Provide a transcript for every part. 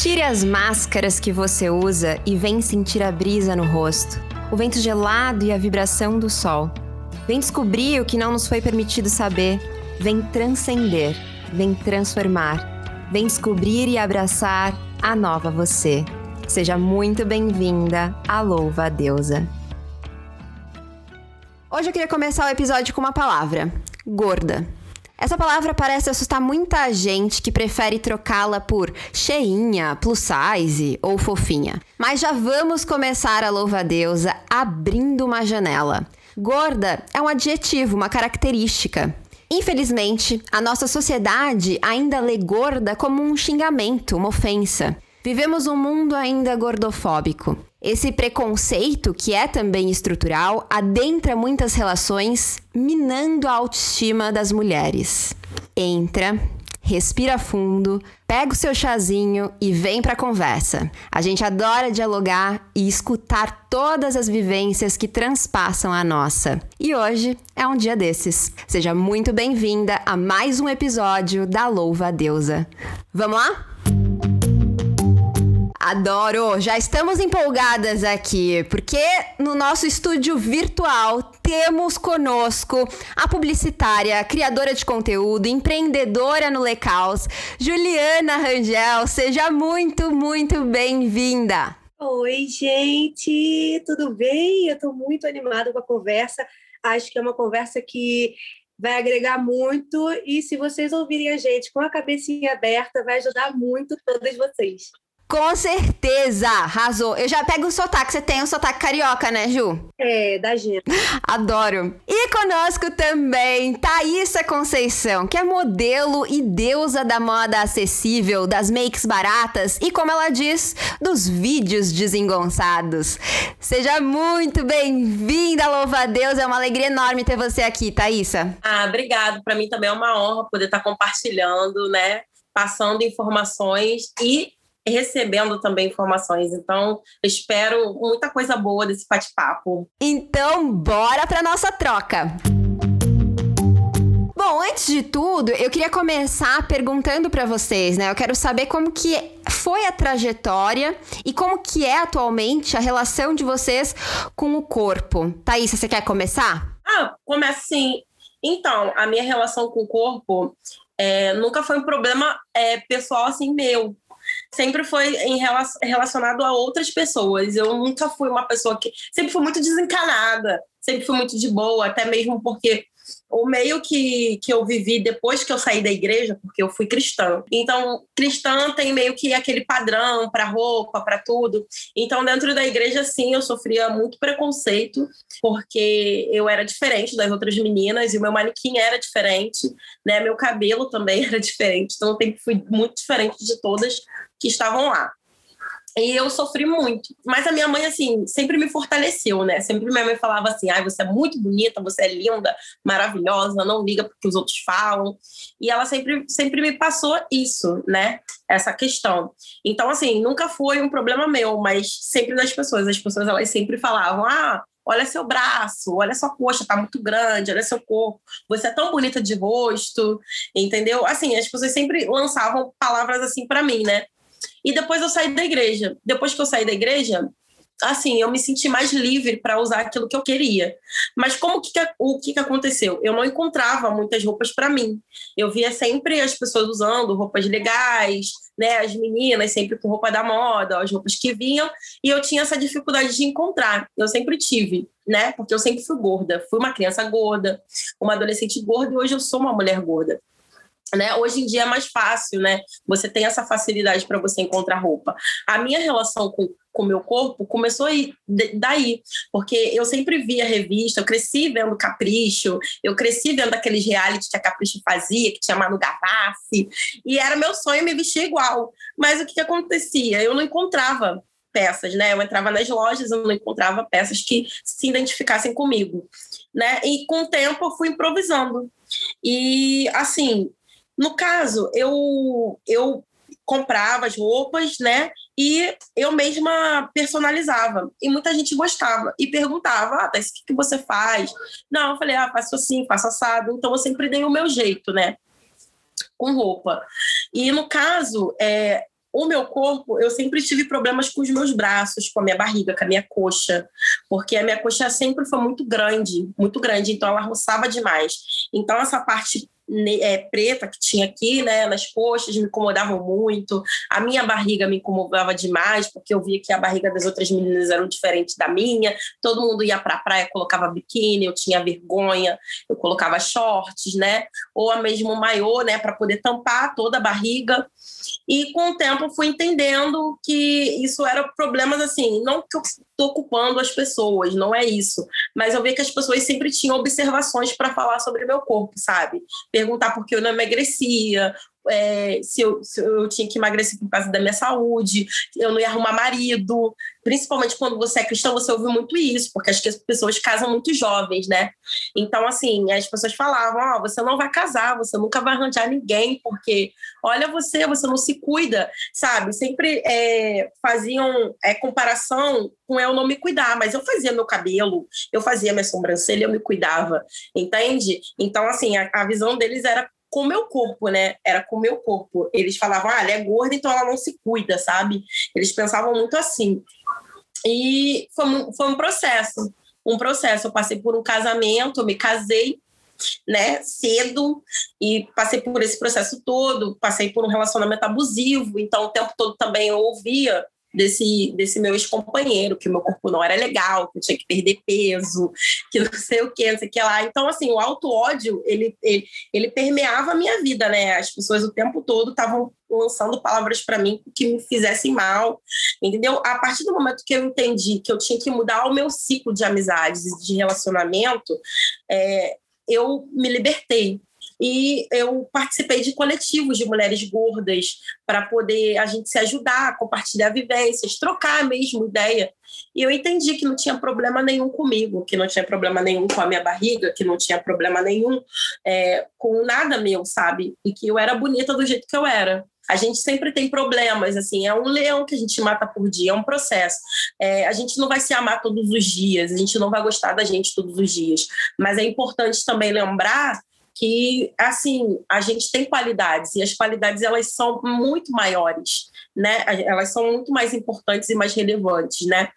Tire as máscaras que você usa e vem sentir a brisa no rosto, o vento gelado e a vibração do sol. Vem descobrir o que não nos foi permitido saber. Vem transcender, vem transformar. Vem descobrir e abraçar a nova você. Seja muito bem-vinda à Louva Deusa. Hoje eu queria começar o episódio com uma palavra: gorda. Essa palavra parece assustar muita gente que prefere trocá-la por cheinha, plus size ou fofinha. Mas já vamos começar a louva-deusa abrindo uma janela. Gorda é um adjetivo, uma característica. Infelizmente, a nossa sociedade ainda lê gorda como um xingamento, uma ofensa. Vivemos um mundo ainda gordofóbico. Esse preconceito, que é também estrutural, adentra muitas relações, minando a autoestima das mulheres. Entra, respira fundo, pega o seu chazinho e vem pra conversa. A gente adora dialogar e escutar todas as vivências que transpassam a nossa. E hoje é um dia desses. Seja muito bem-vinda a mais um episódio da Louva a Deusa. Vamos lá? Adoro! Já estamos empolgadas aqui, porque no nosso estúdio virtual temos conosco a publicitária, criadora de conteúdo, empreendedora no Lecaus, Juliana Rangel. Seja muito, muito bem-vinda! Oi, gente! Tudo bem? Eu estou muito animada com a conversa. Acho que é uma conversa que vai agregar muito e se vocês ouvirem a gente com a cabecinha aberta, vai ajudar muito todas vocês. Com certeza, arrasou. Eu já pego o sotaque. Você tem um sotaque carioca, né, Ju? É, da gente. Adoro. E conosco também Thaisa Conceição, que é modelo e deusa da moda acessível, das makes baratas e, como ela diz, dos vídeos desengonçados. Seja muito bem-vinda, louva a Deus. É uma alegria enorme ter você aqui, Thaisa. Ah, obrigado. Para mim também é uma honra poder estar compartilhando, né? Passando informações e recebendo também informações. Então, espero muita coisa boa desse bate-papo. Então, bora para nossa troca. Bom, antes de tudo, eu queria começar perguntando para vocês, né? Eu quero saber como que foi a trajetória e como que é atualmente a relação de vocês com o corpo. Thaís, você quer começar? Ah, começa sim. Então, a minha relação com o corpo é, nunca foi um problema é, pessoal assim meu sempre foi em relacionado a outras pessoas. Eu nunca fui uma pessoa que. Sempre fui muito desencanada, sempre fui muito de boa, até mesmo porque o meio que, que eu vivi depois que eu saí da igreja, porque eu fui cristã. Então, cristã tem meio que aquele padrão para roupa, para tudo. Então, dentro da igreja, sim, eu sofria muito preconceito, porque eu era diferente das outras meninas e o meu manequim era diferente, né? Meu cabelo também era diferente. Então, eu sempre fui muito diferente de todas que estavam lá. E eu sofri muito. Mas a minha mãe, assim, sempre me fortaleceu, né? Sempre minha mãe falava assim: ai, você é muito bonita, você é linda, maravilhosa, não liga porque os outros falam. E ela sempre, sempre me passou isso, né? Essa questão. Então, assim, nunca foi um problema meu, mas sempre das pessoas. As pessoas, elas sempre falavam: ah, olha seu braço, olha sua coxa, tá muito grande, olha seu corpo, você é tão bonita de rosto, entendeu? Assim, as pessoas sempre lançavam palavras assim para mim, né? E depois eu saí da igreja. Depois que eu saí da igreja, assim, eu me senti mais livre para usar aquilo que eu queria. Mas como que, o que, que aconteceu? Eu não encontrava muitas roupas para mim. Eu via sempre as pessoas usando roupas legais, né, as meninas sempre com roupa da moda, as roupas que vinham, e eu tinha essa dificuldade de encontrar. Eu sempre tive, né? Porque eu sempre fui gorda. Fui uma criança gorda, uma adolescente gorda e hoje eu sou uma mulher gorda. Né? Hoje em dia é mais fácil, né? Você tem essa facilidade para você encontrar roupa. A minha relação com o meu corpo começou aí, daí, porque eu sempre via revista, eu cresci vendo Capricho, eu cresci vendo aqueles reality que a Capricho fazia, que tinha Manu Gavassi, e era meu sonho me vestir igual. Mas o que, que acontecia? Eu não encontrava peças, né? Eu entrava nas lojas, eu não encontrava peças que se identificassem comigo, né? E com o tempo eu fui improvisando. E assim, no caso, eu, eu comprava as roupas, né? E eu mesma personalizava. E muita gente gostava. E perguntava, ah, Thais, o que, que você faz? Não, eu falei, ah, faço assim, faço assado. Então eu sempre dei o meu jeito, né? Com roupa. E no caso, é, o meu corpo, eu sempre tive problemas com os meus braços, com a minha barriga, com a minha coxa, porque a minha coxa sempre foi muito grande, muito grande, então ela roçava demais. Então, essa parte é, preta que tinha aqui, né, nas coxas, me incomodavam muito. A minha barriga me incomodava demais, porque eu via que a barriga das outras meninas era diferente da minha. Todo mundo ia para a praia, colocava biquíni, eu tinha vergonha, eu colocava shorts, né, ou a mesmo maiô, né, para poder tampar toda a barriga. E com o tempo fui entendendo que isso era problemas assim, não que eu estou culpando as pessoas, não é isso. Mas eu vi que as pessoas sempre tinham observações para falar sobre meu corpo, sabe? Perguntar por que eu não emagrecia, é, se, eu, se, eu, tinha que emagrecer por causa da minha saúde, eu não ia arrumar marido. Principalmente quando você é cristão, você ouve muito isso, porque acho que as pessoas casam muito jovens, né? Então, assim, as pessoas falavam: Ó, oh, você não vai casar, você nunca vai arranjar ninguém, porque olha você, você não se cuida, sabe? Sempre é, faziam é, comparação com eu não me cuidar, mas eu fazia meu cabelo, eu fazia minha sobrancelha, eu me cuidava, entende? Então, assim, a, a visão deles era com o meu corpo, né? Era com o meu corpo. Eles falavam, ah, ela é gorda, então ela não se cuida, sabe? Eles pensavam muito assim. E foi um, foi um processo, um processo. Eu passei por um casamento, eu me casei, né, cedo e passei por esse processo todo, passei por um relacionamento abusivo, então o tempo todo também eu ouvia desse, desse meu ex-companheiro, que meu corpo não era legal, que eu tinha que perder peso, que não sei o que, não sei o que lá. Então, assim, o auto-ódio, ele, ele, ele permeava a minha vida, né? As pessoas o tempo todo estavam lançando palavras para mim que me fizessem mal, entendeu? A partir do momento que eu entendi que eu tinha que mudar o meu ciclo de amizades e de relacionamento, é, eu me libertei, e eu participei de coletivos de mulheres gordas para poder a gente se ajudar, compartilhar vivências, trocar mesmo ideia. E eu entendi que não tinha problema nenhum comigo, que não tinha problema nenhum com a minha barriga, que não tinha problema nenhum é, com nada meu, sabe? E que eu era bonita do jeito que eu era. A gente sempre tem problemas, assim, é um leão que a gente mata por dia, é um processo. É, a gente não vai se amar todos os dias, a gente não vai gostar da gente todos os dias, mas é importante também lembrar que assim a gente tem qualidades e as qualidades elas são muito maiores né? Elas são muito mais importantes e mais relevantes né?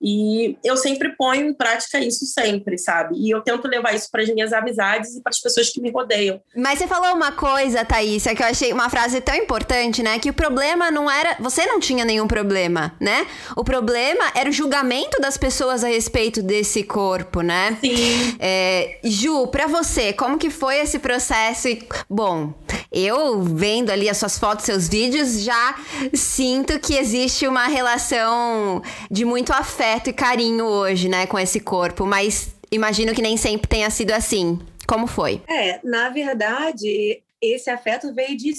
E eu sempre ponho em prática isso sempre sabe? E eu tento levar isso para as minhas amizades e para as pessoas que me rodeiam. Mas você falou uma coisa Thaís que eu achei uma frase tão importante né? Que o problema não era você não tinha nenhum problema né? O problema era o julgamento das pessoas a respeito desse corpo né? Sim. É, Ju para você como que foi esse processo? Bom, eu vendo ali as suas fotos, seus vídeos, já sinto que existe uma relação de muito afeto e carinho hoje, né, com esse corpo, mas imagino que nem sempre tenha sido assim. Como foi? É, na verdade, esse afeto veio de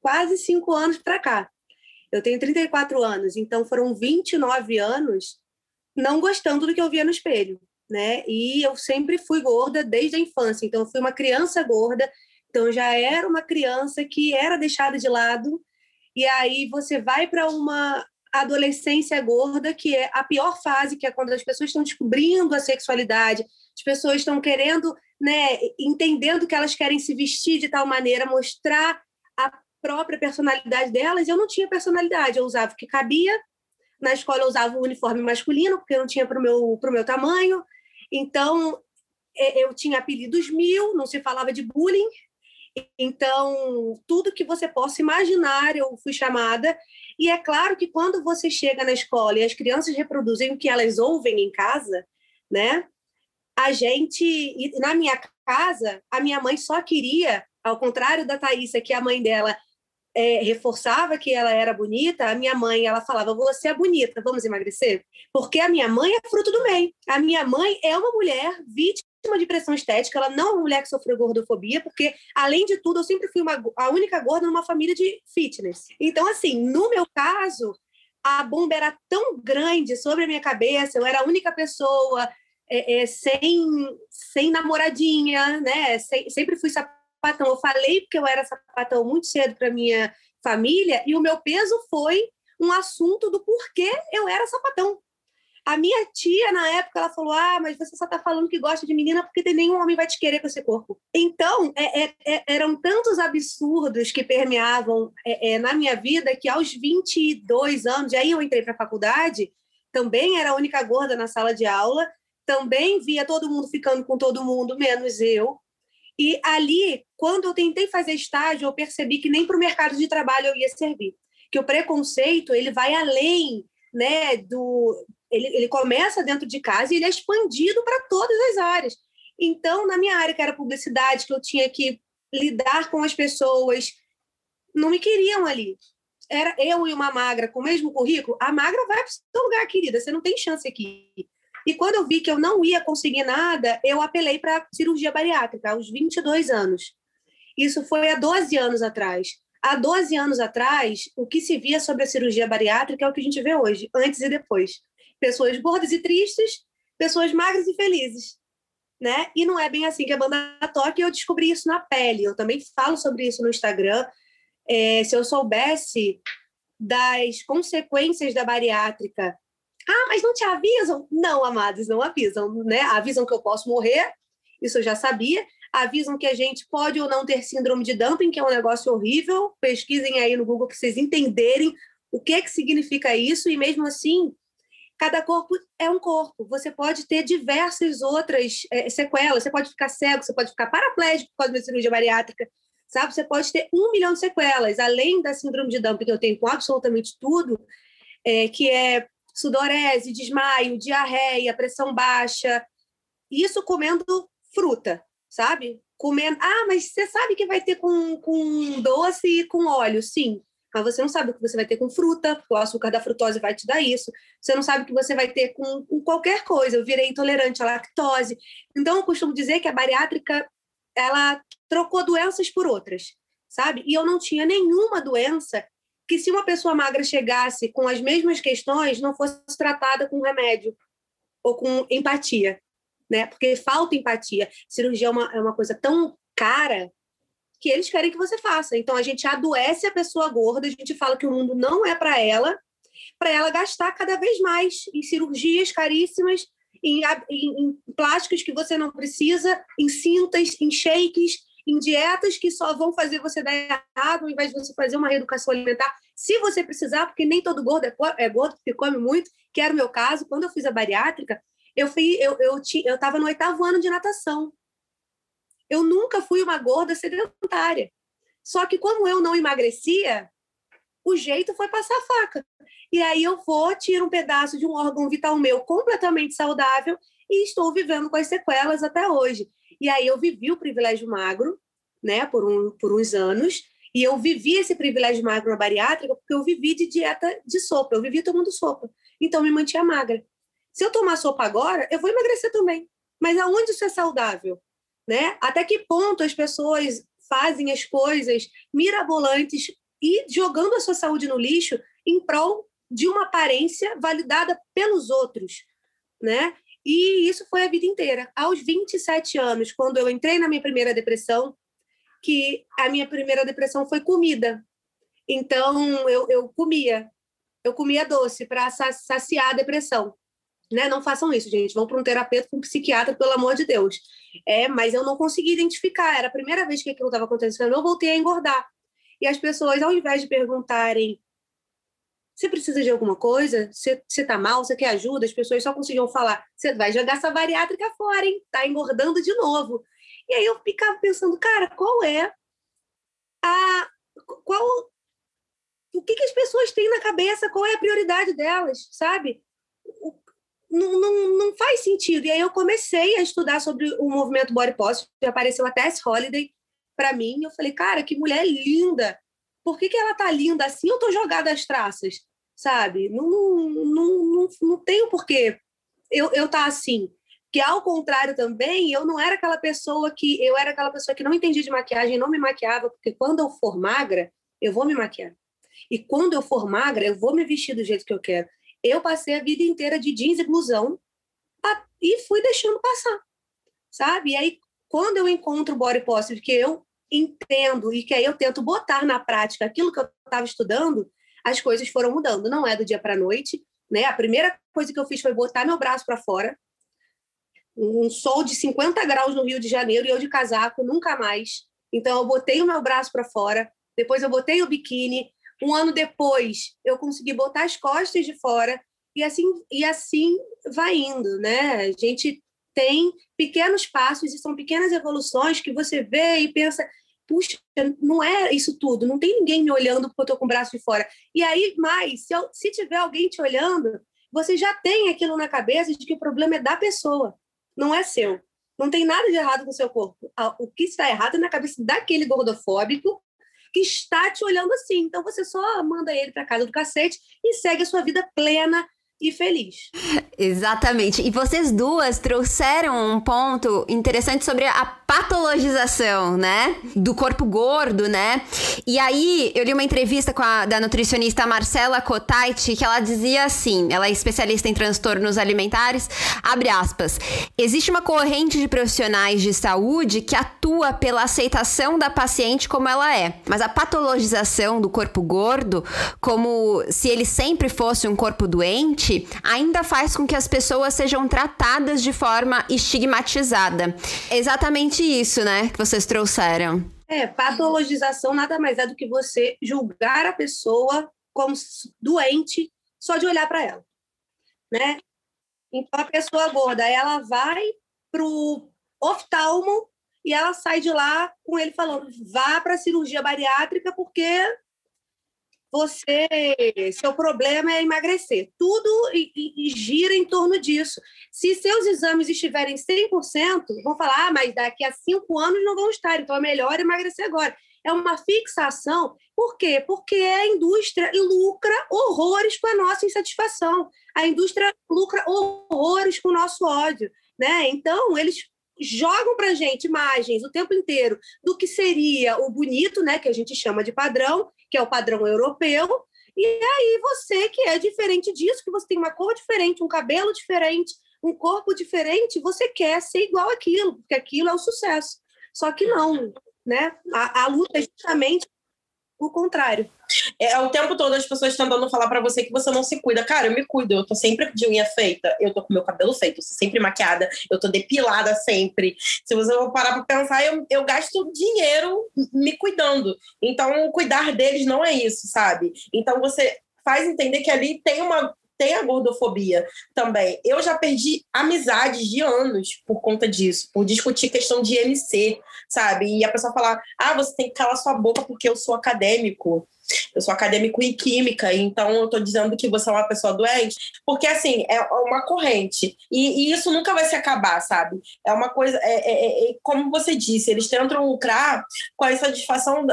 quase cinco anos para cá. Eu tenho 34 anos, então foram 29 anos não gostando do que eu via no espelho né? E eu sempre fui gorda desde a infância, então eu fui uma criança gorda, então eu já era uma criança que era deixada de lado. E aí você vai para uma adolescência gorda, que é a pior fase, que é quando as pessoas estão descobrindo a sexualidade, as pessoas estão querendo, né, entendendo que elas querem se vestir de tal maneira, mostrar a própria personalidade delas. Eu não tinha personalidade, eu usava o que cabia. Na escola eu usava o uniforme masculino, porque não tinha para o meu, meu tamanho. Então, eu tinha apelidos mil, não se falava de bullying. Então, tudo que você possa imaginar, eu fui chamada. E é claro que quando você chega na escola e as crianças reproduzem o que elas ouvem em casa, né? A gente, na minha casa, a minha mãe só queria, ao contrário da Thaísa, que a mãe dela é, reforçava que ela era bonita, a minha mãe ela falava: Você é bonita, vamos emagrecer? Porque a minha mãe é fruto do meio. A minha mãe é uma mulher vítima de pressão estética, ela não é uma mulher que sofreu gordofobia, porque, além de tudo, eu sempre fui uma, a única gorda numa família de fitness. Então, assim, no meu caso, a bomba era tão grande sobre a minha cabeça, eu era a única pessoa é, é, sem, sem namoradinha, né? Sem, sempre fui sapatão. Eu falei porque eu era sapatão muito cedo para minha família e o meu peso foi um assunto do porquê eu era sapatão. A minha tia, na época, ela falou: Ah, mas você só está falando que gosta de menina porque nenhum homem vai te querer com esse corpo. Então, é, é, é, eram tantos absurdos que permeavam é, é, na minha vida que aos 22 anos, aí eu entrei para a faculdade, também era a única gorda na sala de aula, também via todo mundo ficando com todo mundo, menos eu. E ali, quando eu tentei fazer estágio, eu percebi que nem para o mercado de trabalho eu ia servir. Que o preconceito ele vai além né, do, ele, ele começa dentro de casa e ele é expandido para todas as áreas. Então, na minha área, que era publicidade, que eu tinha que lidar com as pessoas, não me queriam ali. Era eu e uma magra com o mesmo currículo, a magra vai para o seu lugar, querida, você não tem chance aqui. E quando eu vi que eu não ia conseguir nada, eu apelei para cirurgia bariátrica, aos 22 anos. Isso foi há 12 anos atrás. Há 12 anos atrás, o que se via sobre a cirurgia bariátrica é o que a gente vê hoje, antes e depois pessoas gordas e tristes, pessoas magras e felizes. Né? E não é bem assim que a banda toca, e eu descobri isso na pele. Eu também falo sobre isso no Instagram. É, se eu soubesse das consequências da bariátrica. Ah, mas não te avisam? Não, amados, não avisam, né? Avisam que eu posso morrer, isso eu já sabia. Avisam que a gente pode ou não ter síndrome de dumping, que é um negócio horrível. Pesquisem aí no Google para vocês entenderem o que, que significa isso, e mesmo assim, cada corpo é um corpo. Você pode ter diversas outras é, sequelas. Você pode ficar cego, você pode ficar paraplégico por causa da cirurgia bariátrica, sabe? Você pode ter um milhão de sequelas, além da síndrome de Dumping, que eu tenho com absolutamente tudo, é, que é sudorese, desmaio, diarreia, pressão baixa. Isso comendo fruta, sabe? Comendo. Ah, mas você sabe que vai ter com, com doce e com óleo? Sim mas você não sabe o que você vai ter com fruta, porque o açúcar da frutose vai te dar isso. Você não sabe o que você vai ter com, com qualquer coisa. Eu virei intolerante à lactose. Então, eu costumo dizer que a bariátrica ela trocou doenças por outras, sabe? E eu não tinha nenhuma doença que, se uma pessoa magra chegasse com as mesmas questões, não fosse tratada com remédio ou com empatia, né? Porque falta empatia. Cirurgia é uma, é uma coisa tão cara que eles querem que você faça. Então a gente adoece a pessoa gorda, a gente fala que o mundo não é para ela, para ela gastar cada vez mais em cirurgias caríssimas, em, em, em, plásticos que você não precisa, em cintas, em shakes, em dietas que só vão fazer você dar errado, ao invés de você fazer uma reeducação alimentar, se você precisar, porque nem todo gordo é, é gordo, porque come muito, que era o meu caso. Quando eu fiz a bariátrica, eu eu, eu, eu, eu no oitavo ano de natação. Eu nunca fui uma gorda sedentária. Só que como eu não emagrecia, o jeito foi passar a faca. E aí eu vou, tiro um pedaço de um órgão vital meu completamente saudável e estou vivendo com as sequelas até hoje. E aí eu vivi o privilégio magro, né, por, um, por uns anos, e eu vivi esse privilégio magro na bariátrica porque eu vivi de dieta de sopa, eu vivi tomando sopa. Então me mantinha magra. Se eu tomar sopa agora, eu vou emagrecer também. Mas aonde isso é saudável? Né? Até que ponto as pessoas fazem as coisas mirabolantes e jogando a sua saúde no lixo em prol de uma aparência validada pelos outros, né? E isso foi a vida inteira. Aos 27 anos, quando eu entrei na minha primeira depressão, que a minha primeira depressão foi comida. Então, eu, eu comia. Eu comia doce para saciar a depressão. Né? Não façam isso, gente. Vão para um terapeuta, um psiquiatra, pelo amor de Deus. É, mas eu não consegui identificar. Era a primeira vez que aquilo estava acontecendo. Eu voltei a engordar. E as pessoas, ao invés de perguntarem você precisa de alguma coisa? Você está mal? Você quer ajuda? As pessoas só conseguiam falar: você vai jogar essa bariátrica fora, hein? Tá engordando de novo. E aí eu ficava pensando, cara, qual é a. Qual. O que, que as pessoas têm na cabeça? Qual é a prioridade delas, sabe? Não, não, não faz sentido. E aí eu comecei a estudar sobre o movimento body positive, apareceu a Tess Holiday para mim, eu falei, cara, que mulher linda! Por que, que ela tá linda assim? Eu tô jogada as traças, sabe? Não, não, não, não, não tenho porquê eu, eu tá assim. Que ao contrário também, eu não era aquela pessoa que eu era aquela pessoa que não entendia de maquiagem, não me maquiava, porque quando eu for magra, eu vou me maquiar. E quando eu for magra, eu vou me vestir do jeito que eu quero. Eu passei a vida inteira de jeans e blusão e fui deixando passar, sabe? E aí, quando eu encontro o body positive, que eu entendo e que aí eu tento botar na prática aquilo que eu estava estudando, as coisas foram mudando. Não é do dia para a noite, né? A primeira coisa que eu fiz foi botar meu braço para fora. Um sol de 50 graus no Rio de Janeiro e eu de casaco, nunca mais. Então eu botei o meu braço para fora, depois eu botei o biquíni. Um ano depois, eu consegui botar as costas de fora e assim e assim vai indo, né? A gente tem pequenos passos e são pequenas evoluções que você vê e pensa, puxa, não é isso tudo, não tem ninguém me olhando porque eu estou com o braço de fora. E aí, mais, se, eu, se tiver alguém te olhando, você já tem aquilo na cabeça de que o problema é da pessoa, não é seu. Não tem nada de errado com o seu corpo. O que está errado é na cabeça daquele gordofóbico que está te olhando assim. Então você só manda ele para casa do cacete e segue a sua vida plena e feliz. Exatamente. E vocês duas trouxeram um ponto interessante sobre a patologização, né? Do corpo gordo, né? E aí, eu li uma entrevista com a da nutricionista Marcela Cotait, que ela dizia assim: ela é especialista em transtornos alimentares. Abre aspas. Existe uma corrente de profissionais de saúde que atua pela aceitação da paciente como ela é. Mas a patologização do corpo gordo, como se ele sempre fosse um corpo doente, ainda faz com que as pessoas sejam tratadas de forma estigmatizada. Exatamente isso, né, que vocês trouxeram. É, patologização nada mais é do que você julgar a pessoa como doente só de olhar para ela, né? Então a pessoa gorda, ela vai pro oftalmo e ela sai de lá com ele falando: vá para cirurgia bariátrica porque você, seu problema é emagrecer. Tudo e, e, e, gira em torno disso. Se seus exames estiverem 100%, vão falar, ah, mas daqui a cinco anos não vão estar, então é melhor emagrecer agora. É uma fixação. Por quê? Porque a indústria lucra horrores com a nossa insatisfação. A indústria lucra horrores com o nosso ódio. Né? Então, eles jogam para gente imagens o tempo inteiro do que seria o bonito, né, que a gente chama de padrão, que é o padrão europeu, e aí você que é diferente disso, que você tem uma cor diferente, um cabelo diferente, um corpo diferente, você quer ser igual aquilo, porque aquilo é o sucesso. Só que não, né? A, a luta é justamente o contrário. É, é, o tempo todo as pessoas tentando falar para você que você não se cuida. Cara, eu me cuido, eu tô sempre de unha feita, eu tô com meu cabelo feito, eu sempre maquiada, eu tô depilada sempre. Se você for parar pra pensar, eu, eu gasto dinheiro me cuidando. Então, cuidar deles não é isso, sabe? Então, você faz entender que ali tem uma tem a gordofobia também. Eu já perdi amizades de anos por conta disso, por discutir questão de MC, sabe? E a pessoa falar: ah, você tem que calar sua boca porque eu sou acadêmico. Eu sou acadêmico em química, então eu estou dizendo que você é uma pessoa doente, porque assim, é uma corrente. E, e isso nunca vai se acabar, sabe? É uma coisa, é, é, é, como você disse, eles tentam lucrar com a insatisfação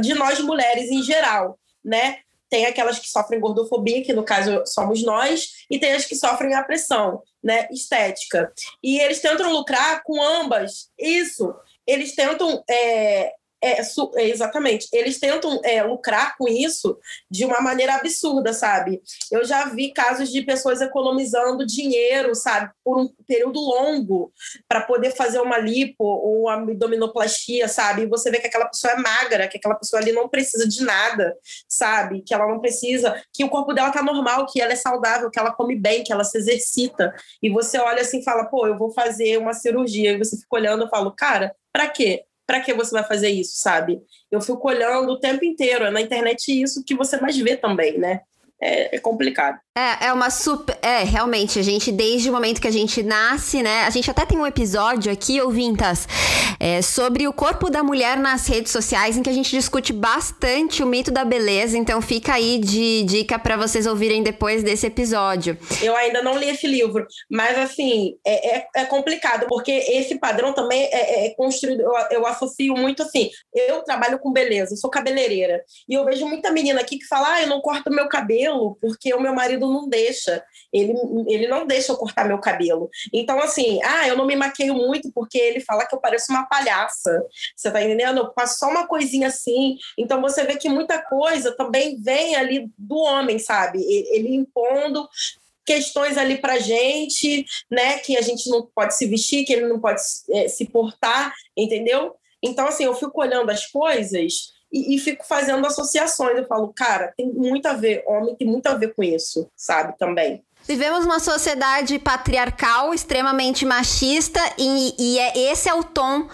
de nós mulheres em geral, né? Tem aquelas que sofrem gordofobia, que no caso somos nós, e tem as que sofrem a pressão né, estética. E eles tentam lucrar com ambas. Isso. Eles tentam é, é, é, exatamente. Eles tentam é, lucrar com isso de uma maneira absurda, sabe? Eu já vi casos de pessoas economizando dinheiro, sabe, por um período longo para poder fazer uma lipo ou uma abdominoplastia, sabe? E você vê que aquela pessoa é magra, que aquela pessoa ali não precisa de nada, sabe? Que ela não precisa, que o corpo dela tá normal, que ela é saudável, que ela come bem, que ela se exercita. E você olha assim e fala, pô, eu vou fazer uma cirurgia. E você fica olhando, eu falo, cara, para quê? Para que você vai fazer isso, sabe? Eu fico olhando o tempo inteiro, é na internet isso que você mais vê também, né? É, é, complicado. É, é uma super. É, realmente, a gente, desde o momento que a gente nasce, né? A gente até tem um episódio aqui, ouvintas, é, sobre o corpo da mulher nas redes sociais, em que a gente discute bastante o mito da beleza. Então fica aí de dica para vocês ouvirem depois desse episódio. Eu ainda não li esse livro, mas assim, é, é, é complicado, porque esse padrão também é, é construído. Eu, eu associo muito assim. Eu trabalho com beleza, sou cabeleireira. E eu vejo muita menina aqui que fala: ah, eu não corto meu cabelo porque o meu marido não deixa. Ele, ele não deixa eu cortar meu cabelo. Então, assim, ah, eu não me maqueio muito porque ele fala que eu pareço uma palhaça. Você tá entendendo? Eu faço só uma coisinha assim. Então você vê que muita coisa também vem ali do homem, sabe? Ele impondo questões ali para gente, né? Que a gente não pode se vestir, que ele não pode é, se portar, entendeu? Então, assim, eu fico olhando as coisas e, e, fico fazendo associações. Eu falo, cara, tem muito a ver, homem tem muito a ver com isso, sabe? Também. Vivemos uma sociedade patriarcal, extremamente machista, e, e é, esse é o tom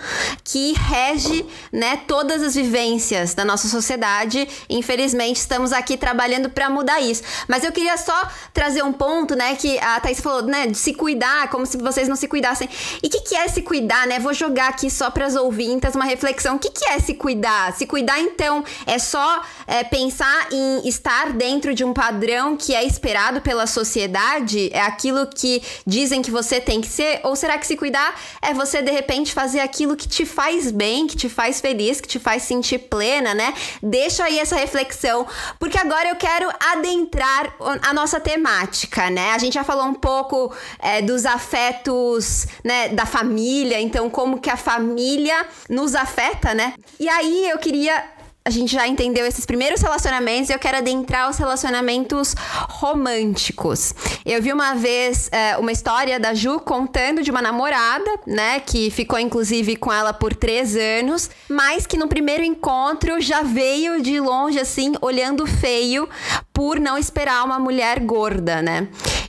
que rege né, todas as vivências da nossa sociedade. Infelizmente, estamos aqui trabalhando para mudar isso. Mas eu queria só trazer um ponto, né, que a Thaís falou, né, de se cuidar, como se vocês não se cuidassem. E o que, que é se cuidar, né? Vou jogar aqui só para as ouvintas uma reflexão. O que, que é se cuidar? Se cuidar, então, é só é, pensar em estar dentro de um padrão que é esperado pela sociedade verdade é aquilo que dizem que você tem que ser? Ou será que se cuidar é você de repente fazer aquilo que te faz bem, que te faz feliz, que te faz sentir plena, né? Deixa aí essa reflexão, porque agora eu quero adentrar a nossa temática, né? A gente já falou um pouco é, dos afetos, né, da família, então como que a família nos afeta, né? E aí eu queria a gente já entendeu esses primeiros relacionamentos eu quero adentrar os relacionamentos românticos. Eu vi uma vez é, uma história da Ju contando de uma namorada, né, que ficou inclusive com ela por três anos, mas que no primeiro encontro já veio de longe, assim, olhando feio por não esperar uma mulher gorda, né?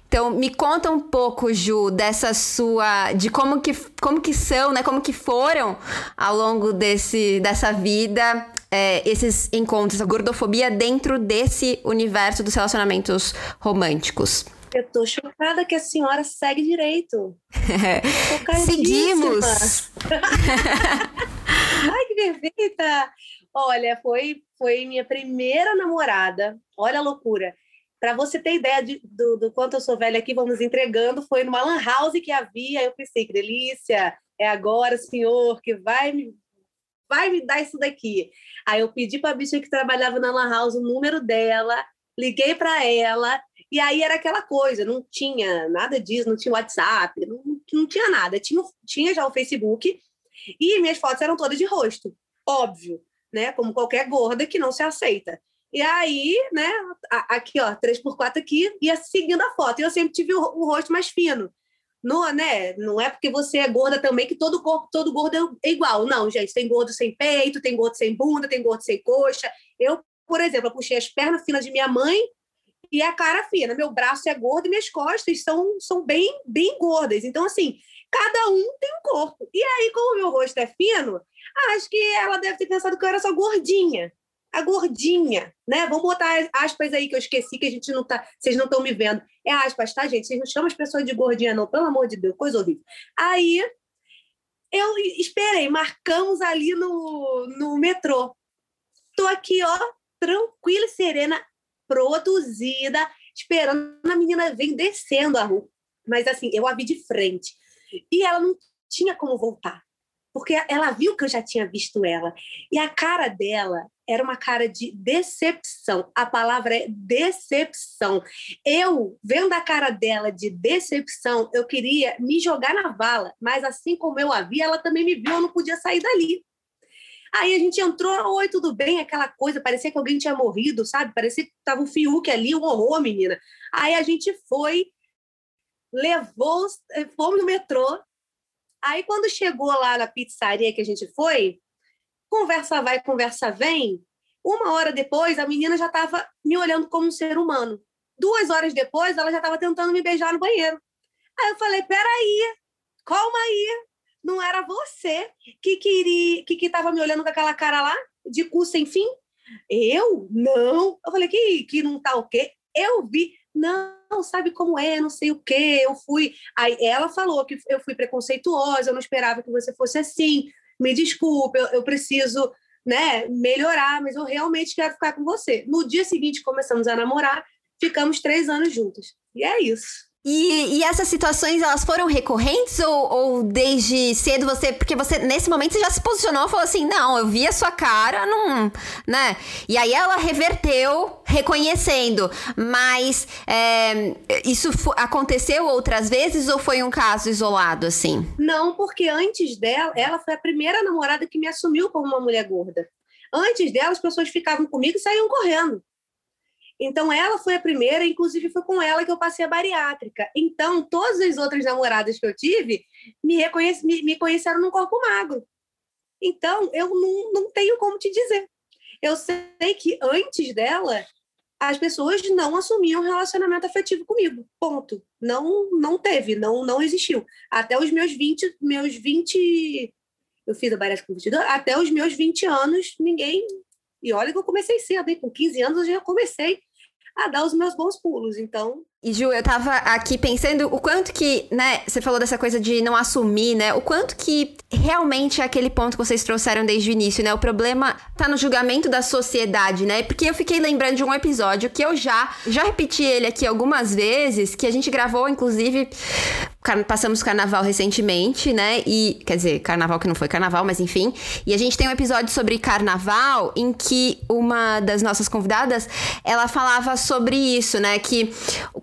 Então, me conta um pouco, Ju, dessa sua. de como que, como que são, né? Como que foram ao longo desse, dessa vida é, esses encontros, a gordofobia dentro desse universo dos relacionamentos românticos? Eu tô chocada que a senhora segue direito. Seguimos! Ai, que perfeita! Olha, foi, foi minha primeira namorada. Olha a loucura. Para você ter ideia de, do, do, quanto eu sou velha aqui, vamos entregando. Foi numa lan house que havia. Eu pensei, que delícia! É agora, senhor, que vai me vai me dar isso daqui. Aí eu pedi para a bicha que trabalhava na Lan House o número dela, liguei para ela, e aí era aquela coisa, não tinha nada disso, não tinha WhatsApp, não, não tinha nada. Tinha, tinha já o Facebook, e minhas fotos eram todas de rosto, óbvio, né? Como qualquer gorda que não se aceita. E aí, né, aqui, ó, 3x4 aqui, ia seguindo a foto. E eu sempre tive o, o rosto mais fino. Não, né? não é porque você é gorda também que todo corpo, todo gordo é igual. Não, gente, tem gordo sem peito, tem gordo sem bunda, tem gordo sem coxa. Eu, por exemplo, eu puxei as pernas finas de minha mãe e a cara fina. Meu braço é gordo e minhas costas são, são bem, bem gordas. Então, assim, cada um tem um corpo. E aí, como o meu rosto é fino, acho que ela deve ter pensado que eu era só gordinha a gordinha, né? Vamos botar aspas aí que eu esqueci que a gente não tá, vocês não estão me vendo. É aspas, tá, gente? Vocês não chamam as pessoas de gordinha não, pelo amor de Deus, coisa horrível. Aí eu esperei, marcamos ali no, no metrô. Tô aqui, ó, tranquila e serena, produzida, esperando a menina vir descendo a rua. Mas assim, eu a vi de frente. E ela não tinha como voltar porque ela viu que eu já tinha visto ela. E a cara dela era uma cara de decepção. A palavra é decepção. Eu, vendo a cara dela de decepção, eu queria me jogar na vala, mas assim como eu a vi, ela também me viu, eu não podia sair dali. Aí a gente entrou, oi, tudo bem? Aquela coisa, parecia que alguém tinha morrido, sabe? Parecia que tava um Fiuk ali, um horror, menina. Aí a gente foi, levou, fomos no metrô, Aí, quando chegou lá na pizzaria que a gente foi, conversa vai, conversa vem. Uma hora depois, a menina já estava me olhando como um ser humano. Duas horas depois, ela já estava tentando me beijar no banheiro. Aí eu falei: peraí, calma aí. Não era você que queria, que estava me olhando com aquela cara lá, de cu sem fim? Eu? Não. Eu falei: que, que não tá o quê? Eu vi. Não, sabe como é, não sei o quê. Eu fui. Aí ela falou que eu fui preconceituosa, eu não esperava que você fosse assim. Me desculpe, eu, eu preciso né, melhorar, mas eu realmente quero ficar com você. No dia seguinte, começamos a namorar, ficamos três anos juntos. E é isso. E, e, essas situações, elas foram recorrentes ou, ou, desde cedo você... Porque você, nesse momento, você já se posicionou e falou assim, não, eu vi a sua cara, não... Né? E aí ela reverteu, reconhecendo. Mas é, isso aconteceu outras vezes ou foi um caso isolado, assim? Não, porque antes dela, ela foi a primeira namorada que me assumiu como uma mulher gorda. Antes dela, as pessoas ficavam comigo e saíam correndo. Então, ela foi a primeira, inclusive foi com ela que eu passei a bariátrica. Então, todas as outras namoradas que eu tive me, reconhece, me, me conheceram num corpo magro. Então, eu não, não tenho como te dizer. Eu sei que antes dela, as pessoas não assumiam relacionamento afetivo comigo. Ponto. Não não teve, não não existiu. Até os meus 20, meus 20 eu fiz a bariátrica com 22, até os meus 20 anos, ninguém. E olha que eu comecei cedo, hein? com 15 anos eu já comecei a dar os meus bons pulos. Então, e Ju, eu tava aqui pensando o quanto que, né, você falou dessa coisa de não assumir, né? O quanto que realmente é aquele ponto que vocês trouxeram desde o início, né? O problema tá no julgamento da sociedade, né? Porque eu fiquei lembrando de um episódio que eu já já repeti ele aqui algumas vezes, que a gente gravou inclusive passamos carnaval recentemente, né? E quer dizer, carnaval que não foi carnaval, mas enfim. E a gente tem um episódio sobre carnaval em que uma das nossas convidadas, ela falava sobre isso, né, que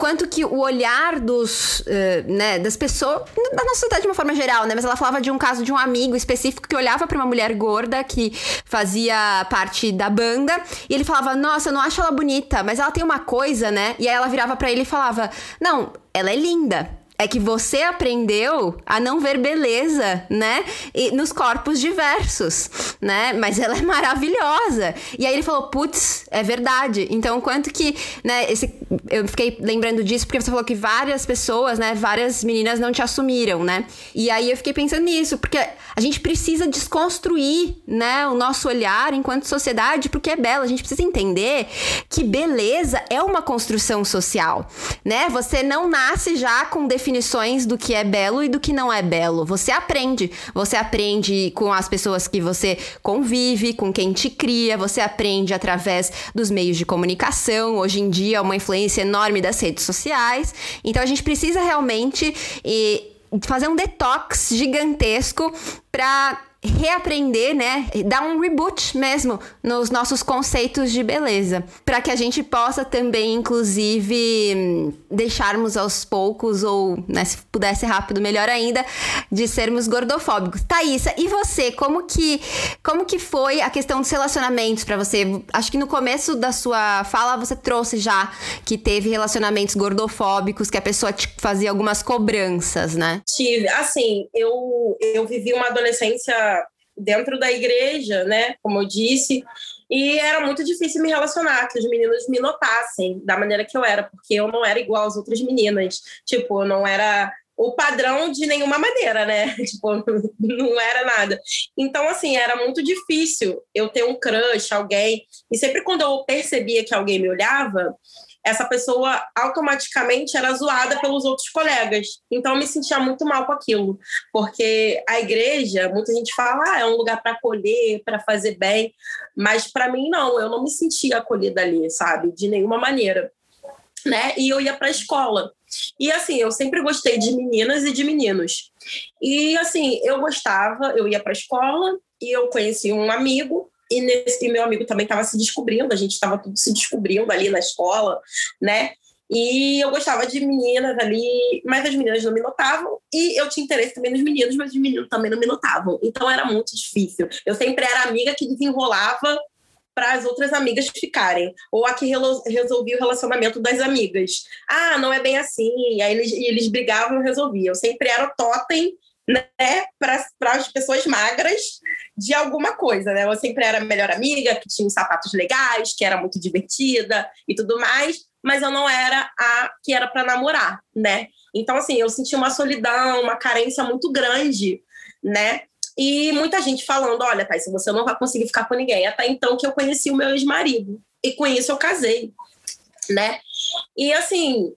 quanto que o olhar dos, uh, né, das pessoas, da nossa sociedade de uma forma geral, né? Mas ela falava de um caso de um amigo específico que olhava para uma mulher gorda que fazia parte da banda e ele falava: Nossa, eu não acho ela bonita, mas ela tem uma coisa, né? E aí ela virava para ele e falava: Não, ela é linda é que você aprendeu a não ver beleza, né? E nos corpos diversos, né? Mas ela é maravilhosa. E aí ele falou, putz, é verdade. Então, quanto que, né? Esse, eu fiquei lembrando disso porque você falou que várias pessoas, né? Várias meninas não te assumiram, né? E aí eu fiquei pensando nisso, porque a gente precisa desconstruir, né? O nosso olhar enquanto sociedade, porque é belo. A gente precisa entender que beleza é uma construção social, né? Você não nasce já com definição definições do que é belo e do que não é belo. Você aprende. Você aprende com as pessoas que você convive, com quem te cria, você aprende através dos meios de comunicação. Hoje em dia, uma influência enorme das redes sociais. Então, a gente precisa realmente. E, fazer um detox gigantesco para reaprender, né, dar um reboot mesmo nos nossos conceitos de beleza, para que a gente possa também, inclusive, deixarmos aos poucos ou, né, se puder ser rápido, melhor ainda, de sermos gordofóbicos. Thaísa, e você, como que como que foi a questão dos relacionamentos para você? Acho que no começo da sua fala você trouxe já que teve relacionamentos gordofóbicos, que a pessoa te fazia algumas cobranças, né? Tive, assim, eu eu vivi uma adolescência dentro da igreja, né? Como eu disse. E era muito difícil me relacionar, que os meninos me notassem da maneira que eu era, porque eu não era igual às outras meninas. Tipo, eu não era o padrão de nenhuma maneira, né? Tipo, não era nada. Então, assim, era muito difícil eu ter um crush, alguém. E sempre quando eu percebia que alguém me olhava, essa pessoa automaticamente era zoada pelos outros colegas. Então eu me sentia muito mal com aquilo, porque a igreja, muita gente fala, ah, é um lugar para acolher, para fazer bem, mas para mim não, eu não me sentia acolhida ali, sabe, de nenhuma maneira, né? E eu ia para a escola. E assim, eu sempre gostei de meninas e de meninos. E assim, eu gostava, eu ia para a escola e eu conheci um amigo e, nesse, meu amigo também estava se descobrindo, a gente estava tudo se descobrindo ali na escola, né? E eu gostava de meninas ali, mas as meninas não me notavam. E eu tinha interesse também nos meninos, mas os meninos também não me notavam. Então era muito difícil. Eu sempre era amiga que desenrolava para as outras amigas ficarem. Ou a que resolvia o relacionamento das amigas. Ah, não é bem assim. E aí eles, eles brigavam e eu resolvia. Eu sempre era o totem né, para as pessoas magras de alguma coisa, né? Eu sempre era a melhor amiga, que tinha sapatos legais, que era muito divertida e tudo mais, mas eu não era a que era para namorar, né? Então, assim, eu senti uma solidão, uma carência muito grande, né? E muita gente falando: olha, Thais, você não vai conseguir ficar com ninguém. Até então que eu conheci o meu ex-marido. E com isso eu casei, né? E assim,